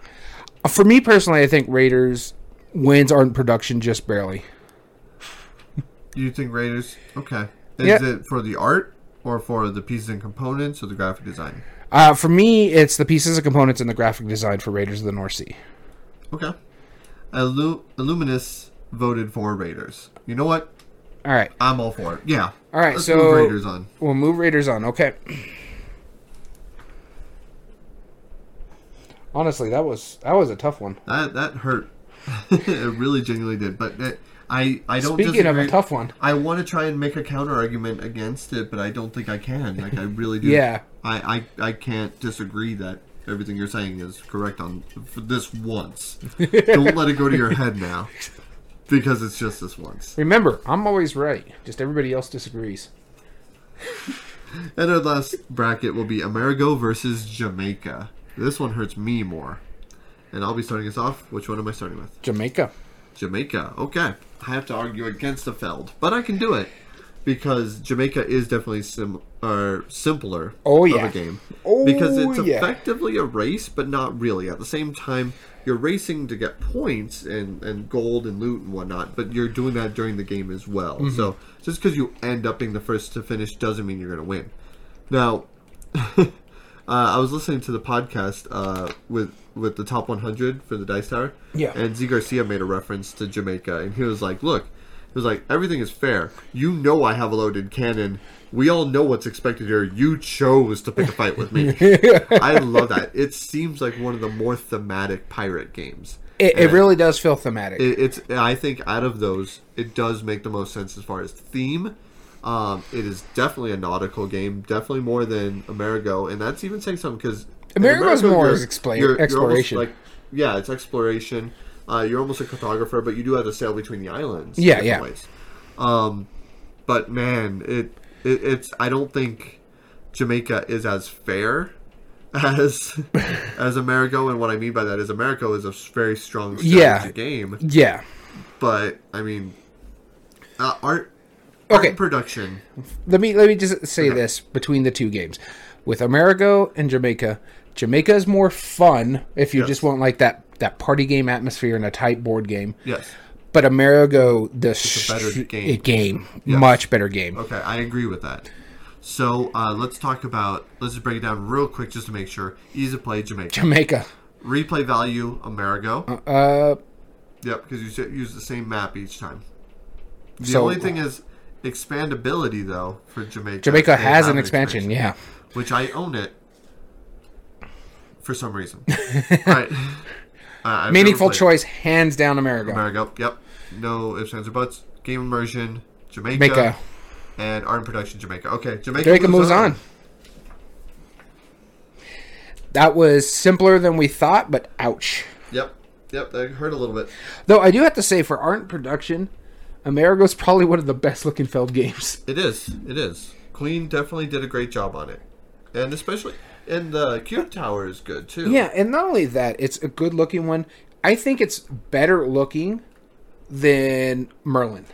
Speaker 2: For me personally, I think Raiders wins art production just barely.
Speaker 1: You think Raiders? Okay. Is
Speaker 2: Yeah.
Speaker 1: it for the art or for the pieces and components or the graphic design?
Speaker 2: Uh, for me, it's the pieces and components and the graphic design for Raiders of the North Sea.
Speaker 1: Okay. Illu- Illuminous voted for Raiders. You know what?
Speaker 2: All right.
Speaker 1: I'm all for it. Yeah.
Speaker 2: All right,
Speaker 1: Let's
Speaker 2: so-
Speaker 1: move Raiders on.
Speaker 2: We'll move Raiders on. Okay. Honestly, that was that was a tough one.
Speaker 1: That that hurt. it really genuinely did. But it, I I don't.
Speaker 2: Speaking of a tough one,
Speaker 1: I want to try and make a counter argument against it, but I don't think I can. Like I really do.
Speaker 2: Yeah.
Speaker 1: I I, I can't disagree that everything you're saying is correct on for this once. don't let it go to your head now, because it's just this once.
Speaker 2: remember, I'm always right. Just everybody else disagrees.
Speaker 1: And our last bracket will be Amerigo versus Jamaica. This one hurts me more. And I'll be starting us off. Which one am I starting with?
Speaker 2: Jamaica.
Speaker 1: Jamaica. Okay. I have to argue against the Feld, but I can do it because Jamaica is definitely sim- or simpler
Speaker 2: Oh,
Speaker 1: of a game.
Speaker 2: Oh,
Speaker 1: because it's
Speaker 2: yeah.
Speaker 1: effectively a race, but not really. At the same time, you're racing to get points and, and gold and loot and whatnot, but you're doing that during the game as well.
Speaker 2: Mm-hmm.
Speaker 1: So just because you end up being the first to finish doesn't mean you're going to win. Now, uh, I was listening to the podcast uh, with with the top 100 for the Dice Tower.
Speaker 2: Yeah.
Speaker 1: And Zee Garcia made a reference to Jamaica, and he was like, "Look, he was like, everything is fair. You know I have a loaded cannon. We all know what's expected here. You chose to pick a fight with me. I love that. It seems like one of the more thematic pirate games.
Speaker 2: It, it really does feel thematic.
Speaker 1: it, it's. I think out of those, it does make the most sense as far as theme. Um, it is definitely a nautical game, definitely more than Amerigo, and that's even saying something because
Speaker 2: Amerigo's more is expla- exploration.
Speaker 1: like, yeah, it's exploration. Uh, you're almost a cartographer, but you do have to sail between the islands.
Speaker 2: Yeah, yeah.
Speaker 1: Ways. Um, but man, it, it it's. I don't think Jamaica is as fair as as Amerigo, and what I mean by that is Amerigo is a very strong
Speaker 2: Yeah.
Speaker 1: game,
Speaker 2: yeah.
Speaker 1: but I mean, uh, art. Art
Speaker 2: Okay.
Speaker 1: and production.
Speaker 2: Let me let me just say
Speaker 1: Okay.
Speaker 2: this between the two games. With Amerigo and Jamaica, Jamaica is more fun if you
Speaker 1: Yes.
Speaker 2: just want like that that party game atmosphere and a tight board game.
Speaker 1: Yes.
Speaker 2: But Amerigo, the
Speaker 1: a better
Speaker 2: sh-
Speaker 1: game.
Speaker 2: game,
Speaker 1: Yes.
Speaker 2: much better game.
Speaker 1: Okay, I agree with that. So uh, let's talk about. Let's just break it down real quick just to make sure. Easy to play Jamaica.
Speaker 2: Jamaica.
Speaker 1: Replay value Amerigo.
Speaker 2: Uh,
Speaker 1: Yep, because you use the same map each time. The
Speaker 2: So-
Speaker 1: only thing is expandability though for Jamaica.
Speaker 2: Jamaica has an expansion. Yeah.
Speaker 1: which I own it for some reason. Alright. Uh,
Speaker 2: Meaningful choice, hands down Amerigo.
Speaker 1: Amerigo. Yep. No ifs, ands, or buts. Game immersion. Jamaica.
Speaker 2: Jamaica.
Speaker 1: And art and production Jamaica. Okay, Jamaica,
Speaker 2: Jamaica moves on. That was simpler than we thought, but ouch.
Speaker 1: Yep. Yep, that hurt a little bit.
Speaker 2: Though I do have to say, for art and production, Amerigo's probably one of the best looking Feld games.
Speaker 1: It is. It is. Queen definitely did a great job on it. And especially and the cube tower is good too.
Speaker 2: Yeah, and not only that, it's a good looking one. I think it's better looking than Merlin.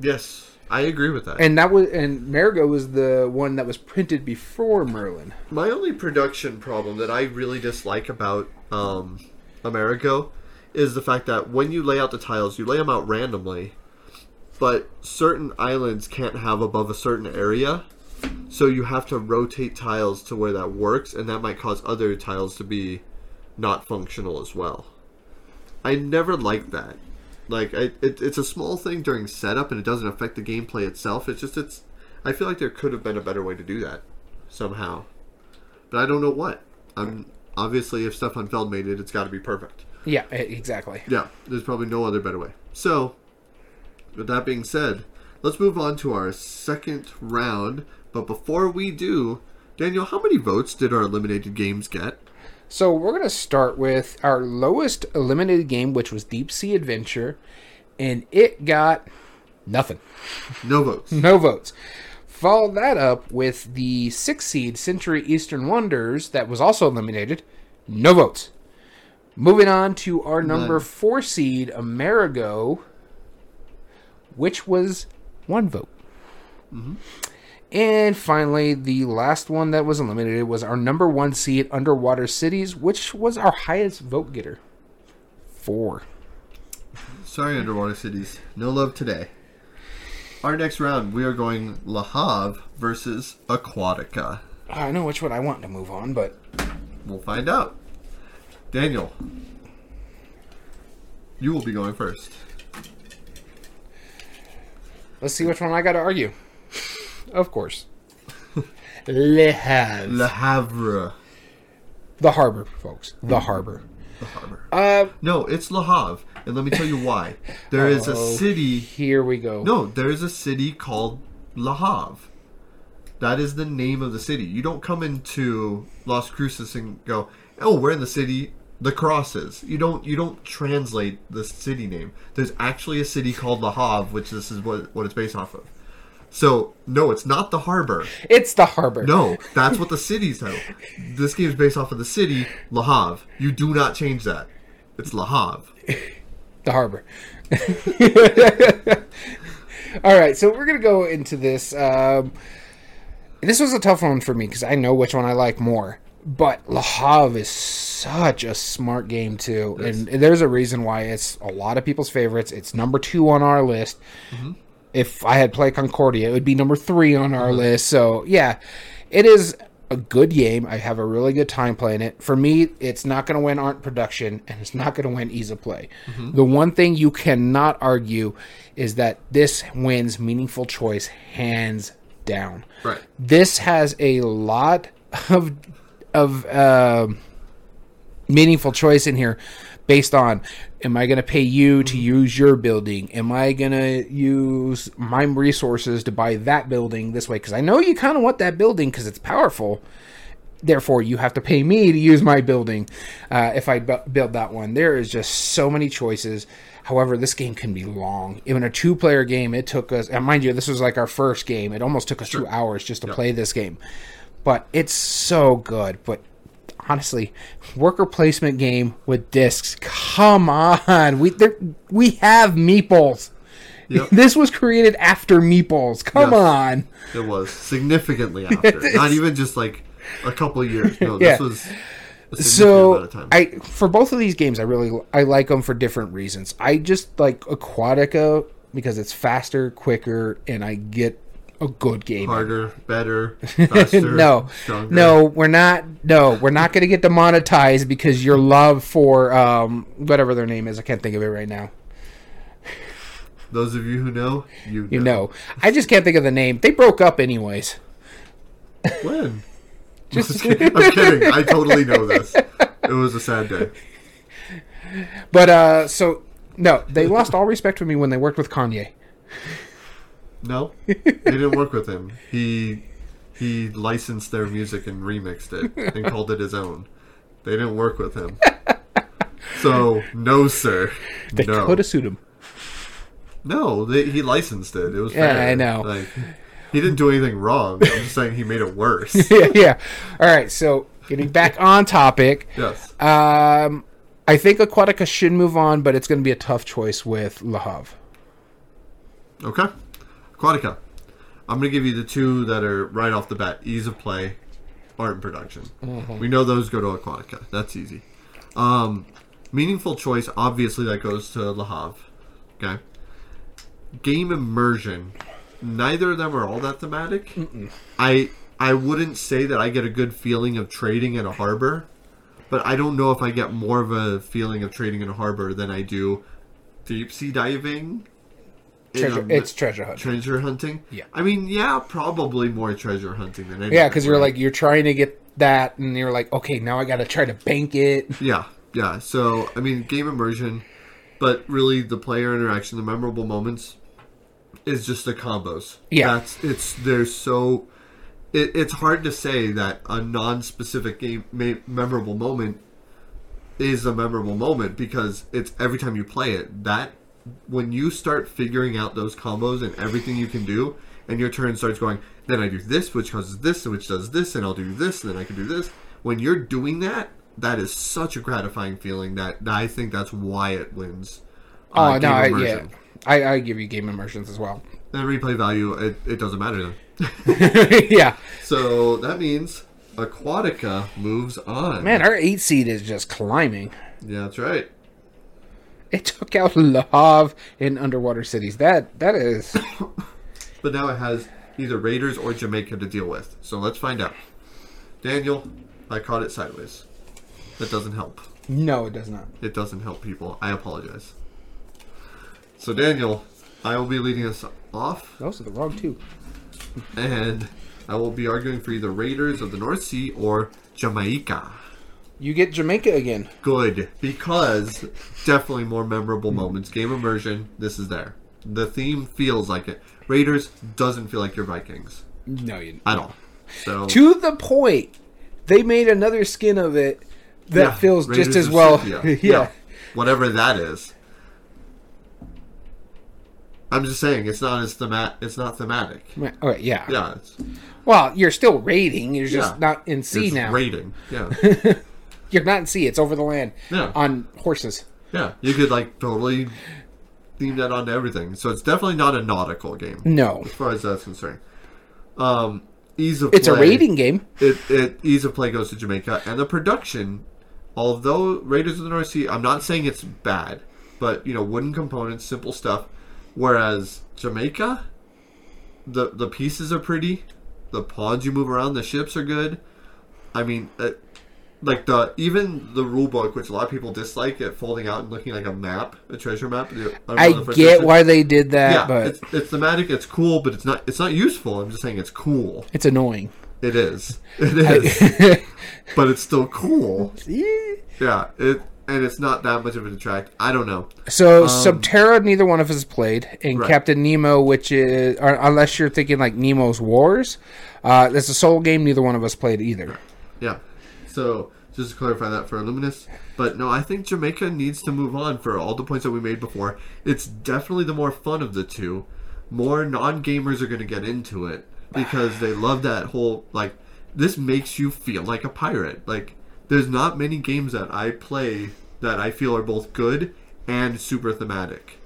Speaker 1: Yes. I agree with that.
Speaker 2: And that was and Amerigo was the one that was printed before Merlin.
Speaker 1: My only production problem that I really dislike about um, Amerigo is the fact that when you lay out the tiles, you lay them out randomly, but certain islands can't have above a certain area, so you have to rotate tiles to where that works, and that might cause other tiles to be not functional as well. I never liked that. Like, I, it, it's a small thing during setup, and it doesn't affect the gameplay itself. It's just it's. I feel like there could have been a better way to do that, somehow but I don't know what. I'm obviously if Stefan Feld made it, it's got to be perfect.
Speaker 2: Yeah, exactly.
Speaker 1: Yeah, there's probably no other better way. So, with that being said, let's move on to our second round. But before we do, Daniel, how many votes did our eliminated games get?
Speaker 2: So we're gonna start with our lowest eliminated game, which was Deep Sea Adventure, and it got nothing,
Speaker 1: No votes.
Speaker 2: no votes. Follow that up with the six seed Century Eastern Wonders that was also eliminated, no votes. Moving on to our number
Speaker 1: None.
Speaker 2: four seed Amerigo, which was one vote. Mm-hmm. And finally, the last one that was eliminated was our number one seed, Underwater Cities, which was our highest vote getter. Four.
Speaker 1: Sorry, Underwater Cities. No love today. Our next round, we are going Le Havre versus Aquatica.
Speaker 2: Ah, I know which one I want to move on, but
Speaker 1: We'll find out. Daniel, you will be going first.
Speaker 2: let's see which one I got to argue. Of course. Le Havre.
Speaker 1: Le Havre.
Speaker 2: The harbor, folks. The harbor.
Speaker 1: The harbor.
Speaker 2: Uh,
Speaker 1: No, it's Le Havre, and let me tell you why. There is a
Speaker 2: Oh.
Speaker 1: city.
Speaker 2: here we go.
Speaker 1: No, there is a city called Le Havre. That is the name of the city. You don't come into Las Cruces and go, "Oh, we're in the city." The crosses. You don't. You don't translate the city name. There's actually a city called Le Havre, which this is what what it's based off of. So no, it's not the harbor.
Speaker 2: It's the harbor.
Speaker 1: No, that's what the city's title. This game is based off of the city Le Havre. You do not change that. It's Le Havre.
Speaker 2: the harbor. All right, so we're gonna go into this. Um, this was a tough one for me because I know which one I like more. But Le Havre is such a smart game too, and there's a reason why it's a lot of people's favorites. It's number two on our list. If I had played Concordia, it would be number three on our list. So yeah, it is a good game. I have a really good time playing it. For me, it's not going to win art production, and it's not going to win ease of play. The one thing you cannot argue is that this wins meaningful choice hands down.
Speaker 1: Right.
Speaker 2: This has a lot of of um meaningful choice in here based on am I going to pay you to use your building? Am I going to use my resources to buy that building this way? Because I know you kind of want that building because it's powerful. Therefore, you have to pay me to use my building uh, if I bu- build that one. There is just so many choices. However, this game can be long. Even a two player game, it took us, and mind you, this was like our first game. It almost took us two hours just to play this game. But it's so good. But honestly, worker placement game with discs. Come on, we there, we have meeples.
Speaker 1: Yep.
Speaker 2: This was created after meeples. Come
Speaker 1: Yes.
Speaker 2: on.
Speaker 1: It was significantly after. Not even just like a couple of years. No,
Speaker 2: Yeah.
Speaker 1: this was
Speaker 2: So
Speaker 1: amount of time.
Speaker 2: I for both of these games, I really I like them for different reasons. I just like Aquatica because it's faster, quicker, and I get a good game.
Speaker 1: Harder, better, faster,
Speaker 2: no,
Speaker 1: stronger.
Speaker 2: no, we're not. No, we're not going to get demonetized because your love for um whatever their name is, I can't think of it right now.
Speaker 1: Those of you who know, you know.
Speaker 2: You know, I just can't think of the name. They broke up anyways.
Speaker 1: When?
Speaker 2: Just
Speaker 1: I'm kidding. I totally know this. It was a sad day.
Speaker 2: but uh, so no, they lost all respect for me when they worked with Kanye.
Speaker 1: No, they didn't work with him. He he licensed their music and remixed it and called it his own. They didn't work with him. So no, sir.
Speaker 2: They
Speaker 1: no,
Speaker 2: could have sued him.
Speaker 1: no. They, he licensed it. It was
Speaker 2: Yeah,
Speaker 1: fair.
Speaker 2: I know.
Speaker 1: Like he didn't do anything wrong. I'm just saying he made it worse.
Speaker 2: yeah, yeah. All right, so getting back on topic.
Speaker 1: yes.
Speaker 2: Um, I think Aquatica should move on, but it's going to be a tough choice with Le Havre.
Speaker 1: Okay. Aquatica. I'm going to give you the two that are right off the bat ease of play, art and production.
Speaker 2: Mm-hmm.
Speaker 1: We know those go to Aquatica. That's easy. Um, meaningful choice, obviously, that goes to Le Havre. Okay. Game immersion. Neither of them are all that thematic. I I wouldn't say that I get a good feeling of trading in a harbor, but I don't know if I get more of a feeling of trading in a harbor than I do deep sea diving.
Speaker 2: Treasure,
Speaker 1: a- um,
Speaker 2: it's treasure hunt.
Speaker 1: treasure hunting.
Speaker 2: Yeah.
Speaker 1: I mean, yeah, probably more treasure hunting than anything.
Speaker 2: Yeah, because you're like you're trying to get that, and you're like, okay, now I got to try to bank it.
Speaker 1: Yeah, yeah. So I mean, game immersion, but really the player interaction, the memorable moments. is just the combos.
Speaker 2: Yeah.
Speaker 1: that's it's they're so. It, it's hard to say that a non-specific game ma- memorable moment is a memorable moment because it's every time you play it that when you start figuring out those combos and everything you can do and your turn starts going then i do this which causes this and which does this and i'll do this and then i can do this when you're doing that that is such a gratifying feeling that, that i think that's why it wins
Speaker 2: Oh
Speaker 1: uh,
Speaker 2: no, I, yeah. I, I give you game immersions as well.
Speaker 1: and replay value it, it doesn't matter then
Speaker 2: yeah,
Speaker 1: so that means aquatica moves on
Speaker 2: man, our eight seed is just climbing.
Speaker 1: yeah that's right
Speaker 2: It took out Le Havre in Underwater Cities. That that is
Speaker 1: But now it has either Raiders or Jamaica to deal with. So let's find out. Daniel, I caught it sideways. That doesn't help.
Speaker 2: no, it does not.
Speaker 1: It doesn't help people. I apologize. So Daniel, I will be leading us off,
Speaker 2: Those are the wrong two.
Speaker 1: and I will be arguing for either Raiders of the North Sea or Jamaica.
Speaker 2: You get Jamaica again.
Speaker 1: Good, because definitely more memorable moments. Game immersion, this is there. The theme feels like it. Raiders doesn't feel like your Vikings
Speaker 2: No, you.
Speaker 1: at all. So
Speaker 2: To the point, they made another skin of it that
Speaker 1: Yeah,
Speaker 2: feels
Speaker 1: Raiders
Speaker 2: just as well.
Speaker 1: Scythia.
Speaker 2: yeah.
Speaker 1: Whatever that is. I'm just saying it's not as themat it's not thematic.
Speaker 2: Right, Okay, oh, yeah.
Speaker 1: Yeah, it's,
Speaker 2: Well, you're still raiding. You're just
Speaker 1: Yeah.
Speaker 2: not in sea
Speaker 1: it's
Speaker 2: now.
Speaker 1: raiding. Yeah.
Speaker 2: You're not in sea. It's over the land
Speaker 1: Yeah.
Speaker 2: on horses.
Speaker 1: yeah. You could like totally theme that onto everything. So it's definitely not a nautical game
Speaker 2: No,
Speaker 1: as far as that's concerned. Um ease of
Speaker 2: it's a
Speaker 1: play,
Speaker 2: raiding game.
Speaker 1: It, it ease of play goes to Jamaica and the production although Raiders of the North Sea I'm not saying it's bad, but you know, wooden components, simple stuff. Whereas Jamaica, the the pieces are pretty, the pods you move around, the ships are good. I mean, uh, like the even the rule book, which a lot of people dislike, it folding out and looking like a map, a treasure map. the-
Speaker 2: I get
Speaker 1: edition.
Speaker 2: why they did that,
Speaker 1: Yeah,
Speaker 2: but
Speaker 1: it's, it's thematic. It's cool, but it's not. It's not useful. I'm just saying it's cool.
Speaker 2: it's annoying.
Speaker 1: It is. It is. but it's still cool. Yeah. It and it's not that much of an attract. I don't know.
Speaker 2: So Subterra, neither one of us played, and
Speaker 1: Um, Right.
Speaker 2: Captain Nemo, which is or, unless you're thinking like Nemo's Wars, uh, that's a solo game. Neither one of us played either.
Speaker 1: Yeah. So just to clarify that for Illuminous. But no, I think Jamaica needs to move on for all the points that we made before. It's definitely the more fun of the two. More non gamers are going to get into it because they love that whole like this makes you feel like a pirate. Like there's not many games that I play that I feel are both good and super thematic.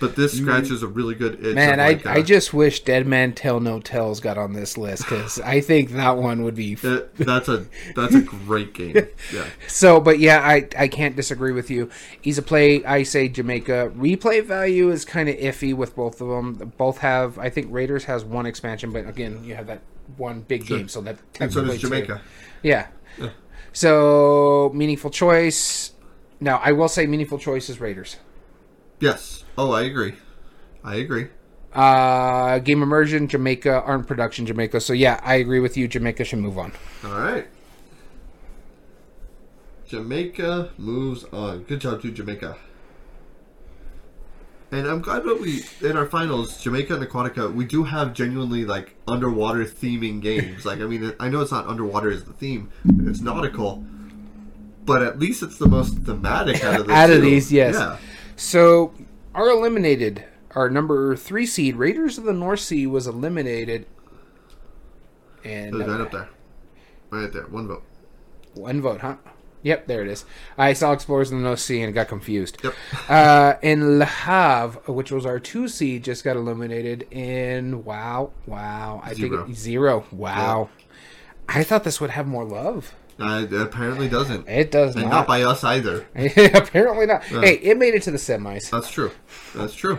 Speaker 1: But this scratches a really good itch.
Speaker 2: Man, I,
Speaker 1: like, uh,
Speaker 2: I just wish Dead Men Tell No Tales got on this list because I think that one would be.
Speaker 1: That's a that's a great game. Yeah.
Speaker 2: so, but yeah, I, I can't disagree with you. Ease of play, I say Jamaica. Replay value is kind of iffy with both of them. Both have, I think Raiders has one expansion, but again, you have that one big game, so that
Speaker 1: And so does. Jamaica.
Speaker 2: Yeah. So meaningful choice. Now I will say meaningful choice is Raiders.
Speaker 1: Yes. Oh, I agree. I agree.
Speaker 2: Uh, game immersion Jamaica, art production Jamaica. So yeah, I agree with you. Jamaica should move on.
Speaker 1: All right. Jamaica moves on. Good job to Jamaica. And I'm glad that we in our finals, Jamaica and Aquatica, we do have genuinely like underwater theming games. like I mean, I know it's not underwater as the theme; it's nautical, but at least it's the most thematic out of the
Speaker 2: Out of these, yes.
Speaker 1: Yeah.
Speaker 2: So our eliminated, our number three seed Raiders of the North Sea was eliminated, and
Speaker 1: was right up there, right there. One vote.
Speaker 2: one vote, huh? Yep, there it is. I saw Explorers in the North Sea and got confused.
Speaker 1: Yep.
Speaker 2: Uh, and Le Havre, which was our two seed, just got eliminated And wow, wow. I
Speaker 1: Zero.
Speaker 2: think it, zero. Wow. I thought this would have more love.
Speaker 1: Uh, it apparently doesn't,
Speaker 2: It does
Speaker 1: and
Speaker 2: not.
Speaker 1: not by us either.
Speaker 2: Apparently not. Hey, it made it to the semis.
Speaker 1: That's true. That's true.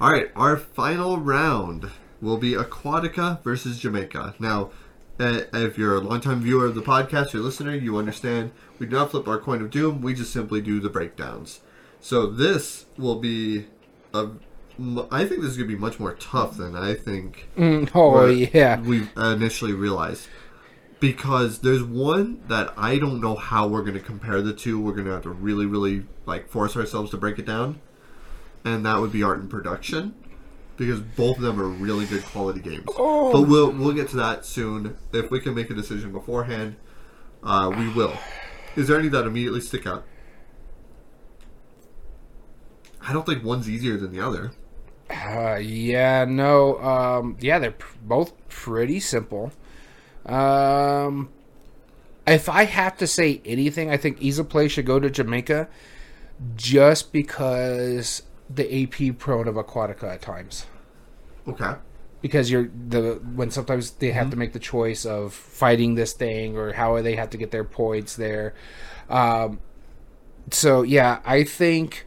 Speaker 1: All right, our final round will be Aquatica versus Jamaica. Now, uh, if you're a longtime viewer of the podcast or listener, you understand we do not flip our coin of doom. We just simply do the breakdowns. So this will be a. I think this is going to be much more tough than I think
Speaker 2: Mm, oh yeah.
Speaker 1: we initially realized. Because there's one that I don't know how we're going to compare the two. We're going to have to really, really like force ourselves to break it down, and that would be art and production. because both of them are really good quality games.
Speaker 2: Oh.
Speaker 1: But we'll we'll get to that soon. If we can make a decision beforehand, uh, we will. Is there any that immediately stick out? I don't think one's easier than the other.
Speaker 2: Uh, yeah, no, um, yeah, they're pr- both pretty simple. Um, if I have to say anything, I think Easy Play should go to Jamaica just because the AP prone of Aquatica at times.
Speaker 1: Okay.
Speaker 2: Because you're the when sometimes they have to
Speaker 1: Mm-hmm.
Speaker 2: make the choice of fighting this thing or how they have to get their points there. Um, so yeah, I think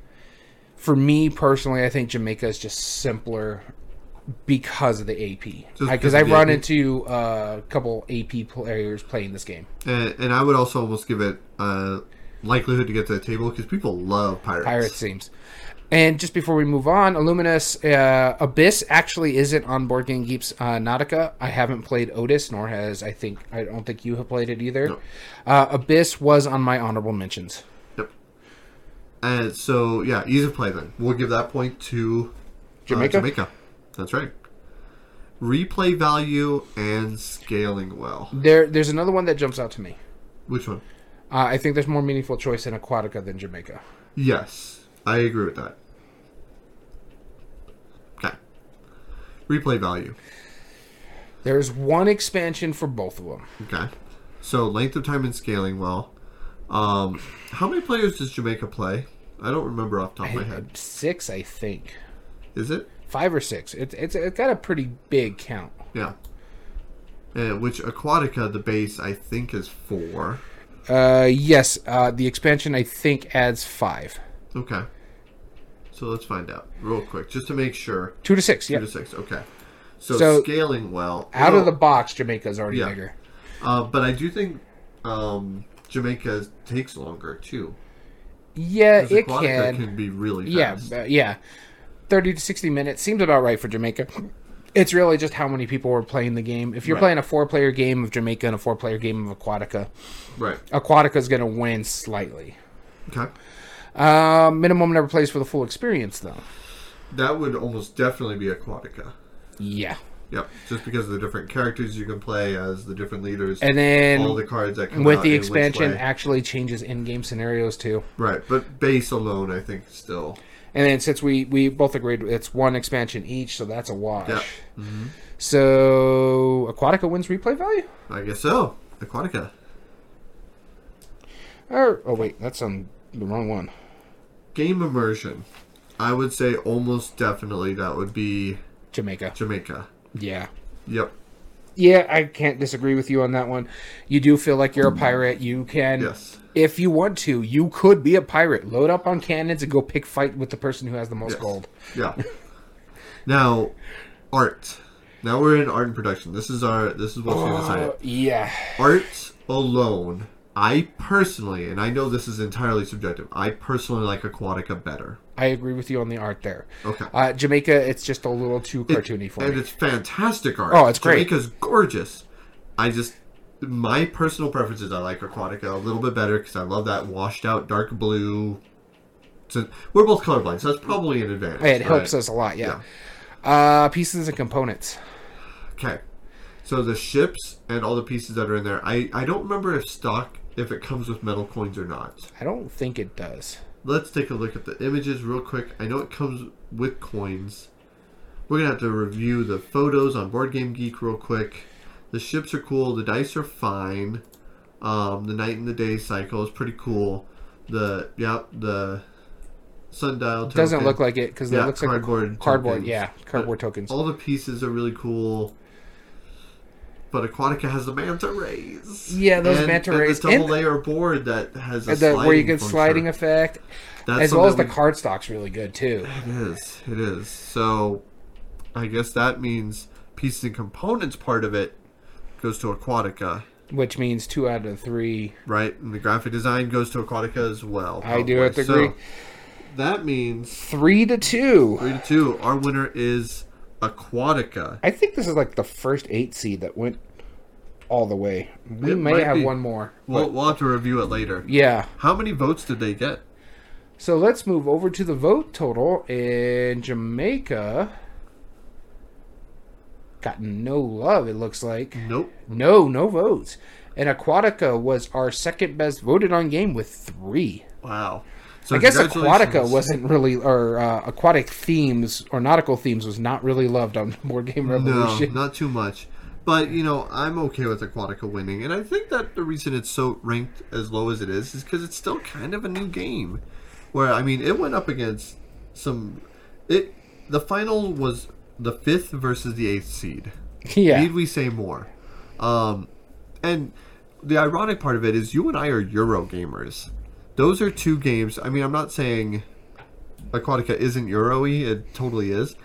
Speaker 2: for me personally, I think Jamaica is just simpler because of the AP. Because I've run
Speaker 1: AP?
Speaker 2: into uh, a couple AP players playing this game.
Speaker 1: And, and I would also almost give it uh, likelihood to get to the table because people love pirates.
Speaker 2: Pirate themes. And just before we move on, Illuminous uh, Abyss actually isn't on Board Game Geeks uh, Nautica. I haven't played Otis, nor has I think I don't think you have played it either.
Speaker 1: No.
Speaker 2: Uh, Abyss was on my honorable mentions.
Speaker 1: Yep. And so yeah, easy play then. We'll give that point to uh,
Speaker 2: Jamaica?
Speaker 1: Jamaica. That's right. Replay value and scaling well.
Speaker 2: There, there's another one that jumps out to me.
Speaker 1: Which one?
Speaker 2: Uh, I think there's more meaningful choice in Aquatica than Jamaica.
Speaker 1: Yes, I agree with that. Okay. Replay value.
Speaker 2: There's one expansion for both of them.
Speaker 1: Okay. So length of time and scaling well. Um, how many players does Jamaica play? I don't remember off the top of my head.
Speaker 2: Six, I think,
Speaker 1: Is it?
Speaker 2: Five or six. It's it's it's got a pretty big count.
Speaker 1: Yeah. And which Aquatica, the base, I think is four.
Speaker 2: Uh, yes, uh, the expansion I think adds five,
Speaker 1: Okay. So let's find out real quick, just to make sure.
Speaker 2: two to six.
Speaker 1: Two
Speaker 2: Yeah,
Speaker 1: to six. Okay. So,
Speaker 2: So,
Speaker 1: scaling well.
Speaker 2: out
Speaker 1: well,
Speaker 2: of the box, Jamaica's already
Speaker 1: Yeah.
Speaker 2: bigger.
Speaker 1: Uh, but I do think um, Jamaica takes longer too.
Speaker 2: Yeah, it
Speaker 1: Aquatica
Speaker 2: can.
Speaker 1: be really
Speaker 2: Yeah,
Speaker 1: fast.
Speaker 2: uh, yeah. Thirty to sixty minutes seems about right for Jamaica. It's really just how many people were playing the game. If you're
Speaker 1: Right.
Speaker 2: playing a four-player game of Jamaica and a four-player game of Aquatica,
Speaker 1: Right.
Speaker 2: Aquatica is going to win slightly.
Speaker 1: Okay.
Speaker 2: Uh, minimum never plays for the full experience, though.
Speaker 1: That would almost definitely be Aquatica.
Speaker 2: Yeah,
Speaker 1: Yep. Just because of the different characters you can play as the different leaders,
Speaker 2: and then
Speaker 1: all the cards that come
Speaker 2: with the expansion, actually changes in-game scenarios too.
Speaker 1: Right. But base alone, I think still.
Speaker 2: And then since we we both agreed it's one expansion each, so that's a wash.
Speaker 1: Yeah. Mm-hmm.
Speaker 2: So Aquatica wins replay value.
Speaker 1: I guess so. Aquatica.
Speaker 2: Or oh wait, that's on the wrong one.
Speaker 1: Game immersion. I would say almost definitely that would be
Speaker 2: Jamaica.
Speaker 1: Jamaica.
Speaker 2: Yeah.
Speaker 1: Yep.
Speaker 2: Yeah, I can't disagree with you on that one. You do feel like you're a mm-hmm. pirate. You can,
Speaker 1: Yes.
Speaker 2: If you want to, you could be a pirate. Load up on cannons and go pick fight with the person who has the most
Speaker 1: Yes.
Speaker 2: gold.
Speaker 1: Yeah. now, art. Now we're in art and production. This is our. This is what's going to decide
Speaker 2: Uh,
Speaker 1: it.
Speaker 2: yeah.
Speaker 1: Art alone. I personally, and I know this is entirely subjective. I personally like Aquatica better.
Speaker 2: I agree with you on the art there.
Speaker 1: Okay.
Speaker 2: Uh, Jamaica, it's just a little too cartoony for
Speaker 1: and
Speaker 2: me.
Speaker 1: And it's fantastic art.
Speaker 2: Oh, it's great.
Speaker 1: Jamaica's gorgeous. I just my personal preference is I like Aquatica a little bit better because I love that washed out dark blue. So we're both colorblind, so that's probably an advantage.
Speaker 2: It helps
Speaker 1: right?
Speaker 2: us a lot, yeah. Uh, pieces and components.
Speaker 1: Okay. So the ships and all the pieces that are in there, I I don't remember if stock if it comes with metal coins or not.
Speaker 2: I don't think it does.
Speaker 1: Let's take a look at the images real quick. I know it comes with coins. We're gonna have to review the photos on Board Game Geek real quick. The ships are cool. The dice are fine. Um, the night and the day cycle is pretty cool. The yep the sundial token.
Speaker 2: Doesn't look like it because
Speaker 1: Yeah,
Speaker 2: it looks like
Speaker 1: cardboard
Speaker 2: cardboard.
Speaker 1: tokens.
Speaker 2: Yeah, cardboard tokens.
Speaker 1: all the pieces are really cool. But Aquatica has the manta rays.
Speaker 2: Yeah, those
Speaker 1: and,
Speaker 2: manta
Speaker 1: and
Speaker 2: rays.
Speaker 1: the double
Speaker 2: And-
Speaker 1: layer board that has a
Speaker 2: The, where you
Speaker 1: sliding
Speaker 2: get
Speaker 1: function.
Speaker 2: sliding effect,
Speaker 1: That's
Speaker 2: as well as the
Speaker 1: we-
Speaker 2: card stock's really good too.
Speaker 1: It is. It is. So, I guess that means pieces and components part of it goes to Aquatica,
Speaker 2: Which means two out of three.
Speaker 1: right? And the graphic design goes to Aquatica as well.
Speaker 2: I do have to agree.
Speaker 1: That means
Speaker 2: Three to two.
Speaker 1: three to two. Our winner is Aquatica.
Speaker 2: I think this is like the first eight seed that went all the way. We
Speaker 1: It
Speaker 2: may have
Speaker 1: be.
Speaker 2: one more.
Speaker 1: We'll, we'll have to review it later.
Speaker 2: Yeah.
Speaker 1: How many votes did they get?
Speaker 2: So let's move over to the vote total in Jamaica. Gotten no love. It looks like
Speaker 1: Nope.
Speaker 2: no, no votes. And Aquatica was our second best voted on game with three.
Speaker 1: Wow. So
Speaker 2: I guess. Aquatica wasn't really, or uh, aquatic themes or nautical themes was not really loved on Board Game Revolution.
Speaker 1: No, not too much. But you know, I'm okay with Aquatica winning, and I think that the reason it's so ranked as low as it is is because it's still kind of a new game. Where I mean, it went up against some. It the final was the fifth versus the eighth seed.
Speaker 2: yeah,
Speaker 1: Need we say more? Um, and the ironic part of it is you and I are Euro gamers. Those are two games. I mean, I'm not saying Aquatica isn't Euro-y. It totally is.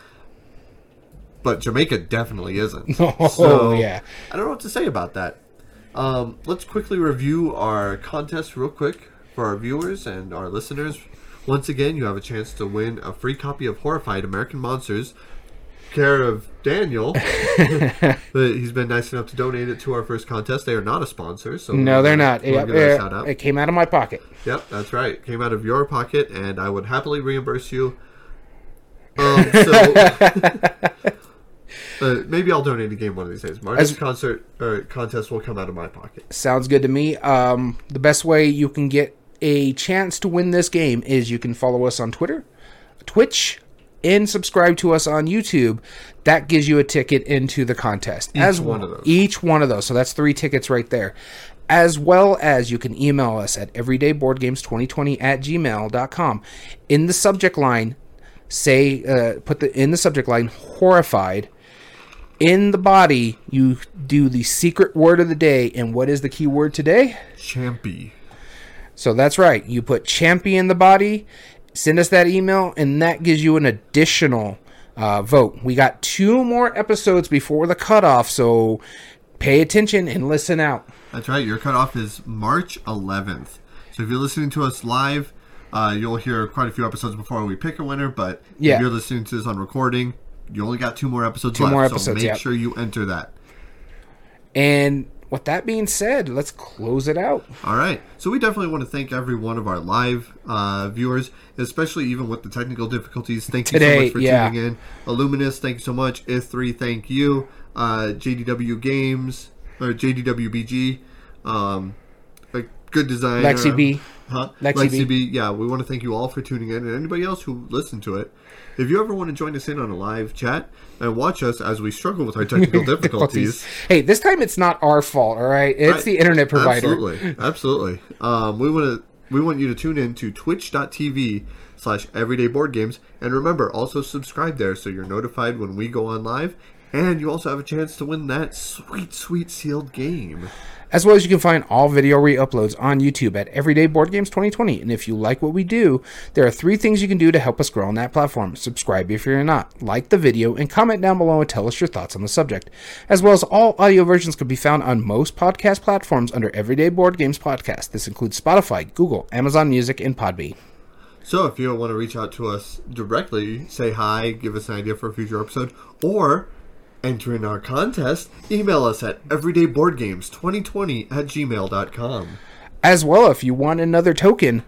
Speaker 1: But Jamaica definitely isn't.
Speaker 2: Oh,
Speaker 1: So,
Speaker 2: yeah.
Speaker 1: I don't know what to say about that. Um, let's quickly review our contest real quick for our viewers and our listeners. Once again, you have a chance to win a free copy of Horrified American Monsters, care of Daniel. he's been nice enough to donate it to our first contest. They are not a sponsor, so
Speaker 2: no, they're not.
Speaker 1: we're
Speaker 2: Yep,
Speaker 1: gonna
Speaker 2: uh,
Speaker 1: shout out.
Speaker 2: it came out of my pocket.
Speaker 1: Yep, that's right. Came out of your pocket, and I would happily reimburse you. Um, so uh, maybe I'll donate a game one of these days. Marty's
Speaker 2: As-
Speaker 1: concert or contest will come out of my pocket.
Speaker 2: Sounds good to me. Um, the best way you can get a chance to win this game is you can follow us on Twitter, Twitch, and subscribe to us on YouTube. That gives you a ticket into the contest. Each
Speaker 1: one of those.
Speaker 2: Each one of those. So that's three tickets right there. As well as you can email us at everydayboardgames2020 at gmail.com. In the subject line, say, uh, put the in the subject line, horrified. In the body, you do the secret word of the day. And what is the key word today?
Speaker 1: Champy.
Speaker 2: So that's right. You put champion in the body, send us that email, and that gives you an additional uh, vote. We got two more episodes before the cutoff, so pay attention and listen out.
Speaker 1: That's right. Your cutoff is March 11th. So if you're listening to us live, uh, you'll hear quite a few episodes before we pick a winner. But
Speaker 2: Yeah.
Speaker 1: if you're listening to this on recording, you only got two more episodes
Speaker 2: Two
Speaker 1: left.
Speaker 2: more
Speaker 1: so
Speaker 2: episodes,
Speaker 1: make
Speaker 2: yep.
Speaker 1: sure you enter that.
Speaker 2: And with that being said, let's close it out.
Speaker 1: All right. So we definitely want to thank every one of our live uh, viewers, especially even with the technical difficulties. Thank you so much for
Speaker 2: yeah.
Speaker 1: tuning in. Illuminous, thank you so much. If3, thank you. Uh, JDW Games, or JDWBG. Um, good design.
Speaker 2: Lexi B.
Speaker 1: Huh?
Speaker 2: Lexi
Speaker 1: Lexi,
Speaker 2: B.
Speaker 1: B. Yeah, we want to thank you all for tuning in and anybody else who listened to it. If you ever want to join us in on a live chat and watch us as we struggle with our technical difficulties,
Speaker 2: Hey, this time it's not our fault, all right? It's
Speaker 1: Right.
Speaker 2: the internet provider.
Speaker 1: Absolutely, absolutely. Um, we want to we want you to tune in to twitch.tv slash everyday board games and remember also subscribe there so you're notified when we go on live and you also have a chance to win that sweet sweet sealed game
Speaker 2: As well as you can find all video re-uploads on YouTube at Everyday Board Games 2020. And if you like what we do, there are three things you can do to help us grow on that platform. Subscribe if you're not, like the video, and comment down below and tell us your thoughts on the subject. As well as all audio versions can be found on most podcast platforms under Everyday Board Games Podcast. This includes Spotify, Google, Amazon Music, and Podbean.
Speaker 1: so if you want to reach out to us directly say hi give us an idea for a future episode or enter in our contest email us at everydayboardgames2020 at gmail.com
Speaker 2: As well, if you want another token,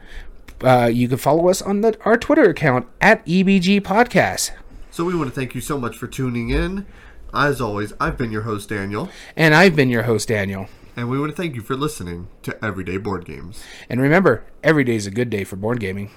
Speaker 2: uh, you can follow us on the, our Twitter account at EBG Podcast.
Speaker 1: So we want to thank you so much for tuning in. As always, I've been your host, Daniel,
Speaker 2: And I've been your host, Daniel.
Speaker 1: and we want to thank you for listening to Everyday Board Games.
Speaker 2: And remember, every day is a good day for board gaming.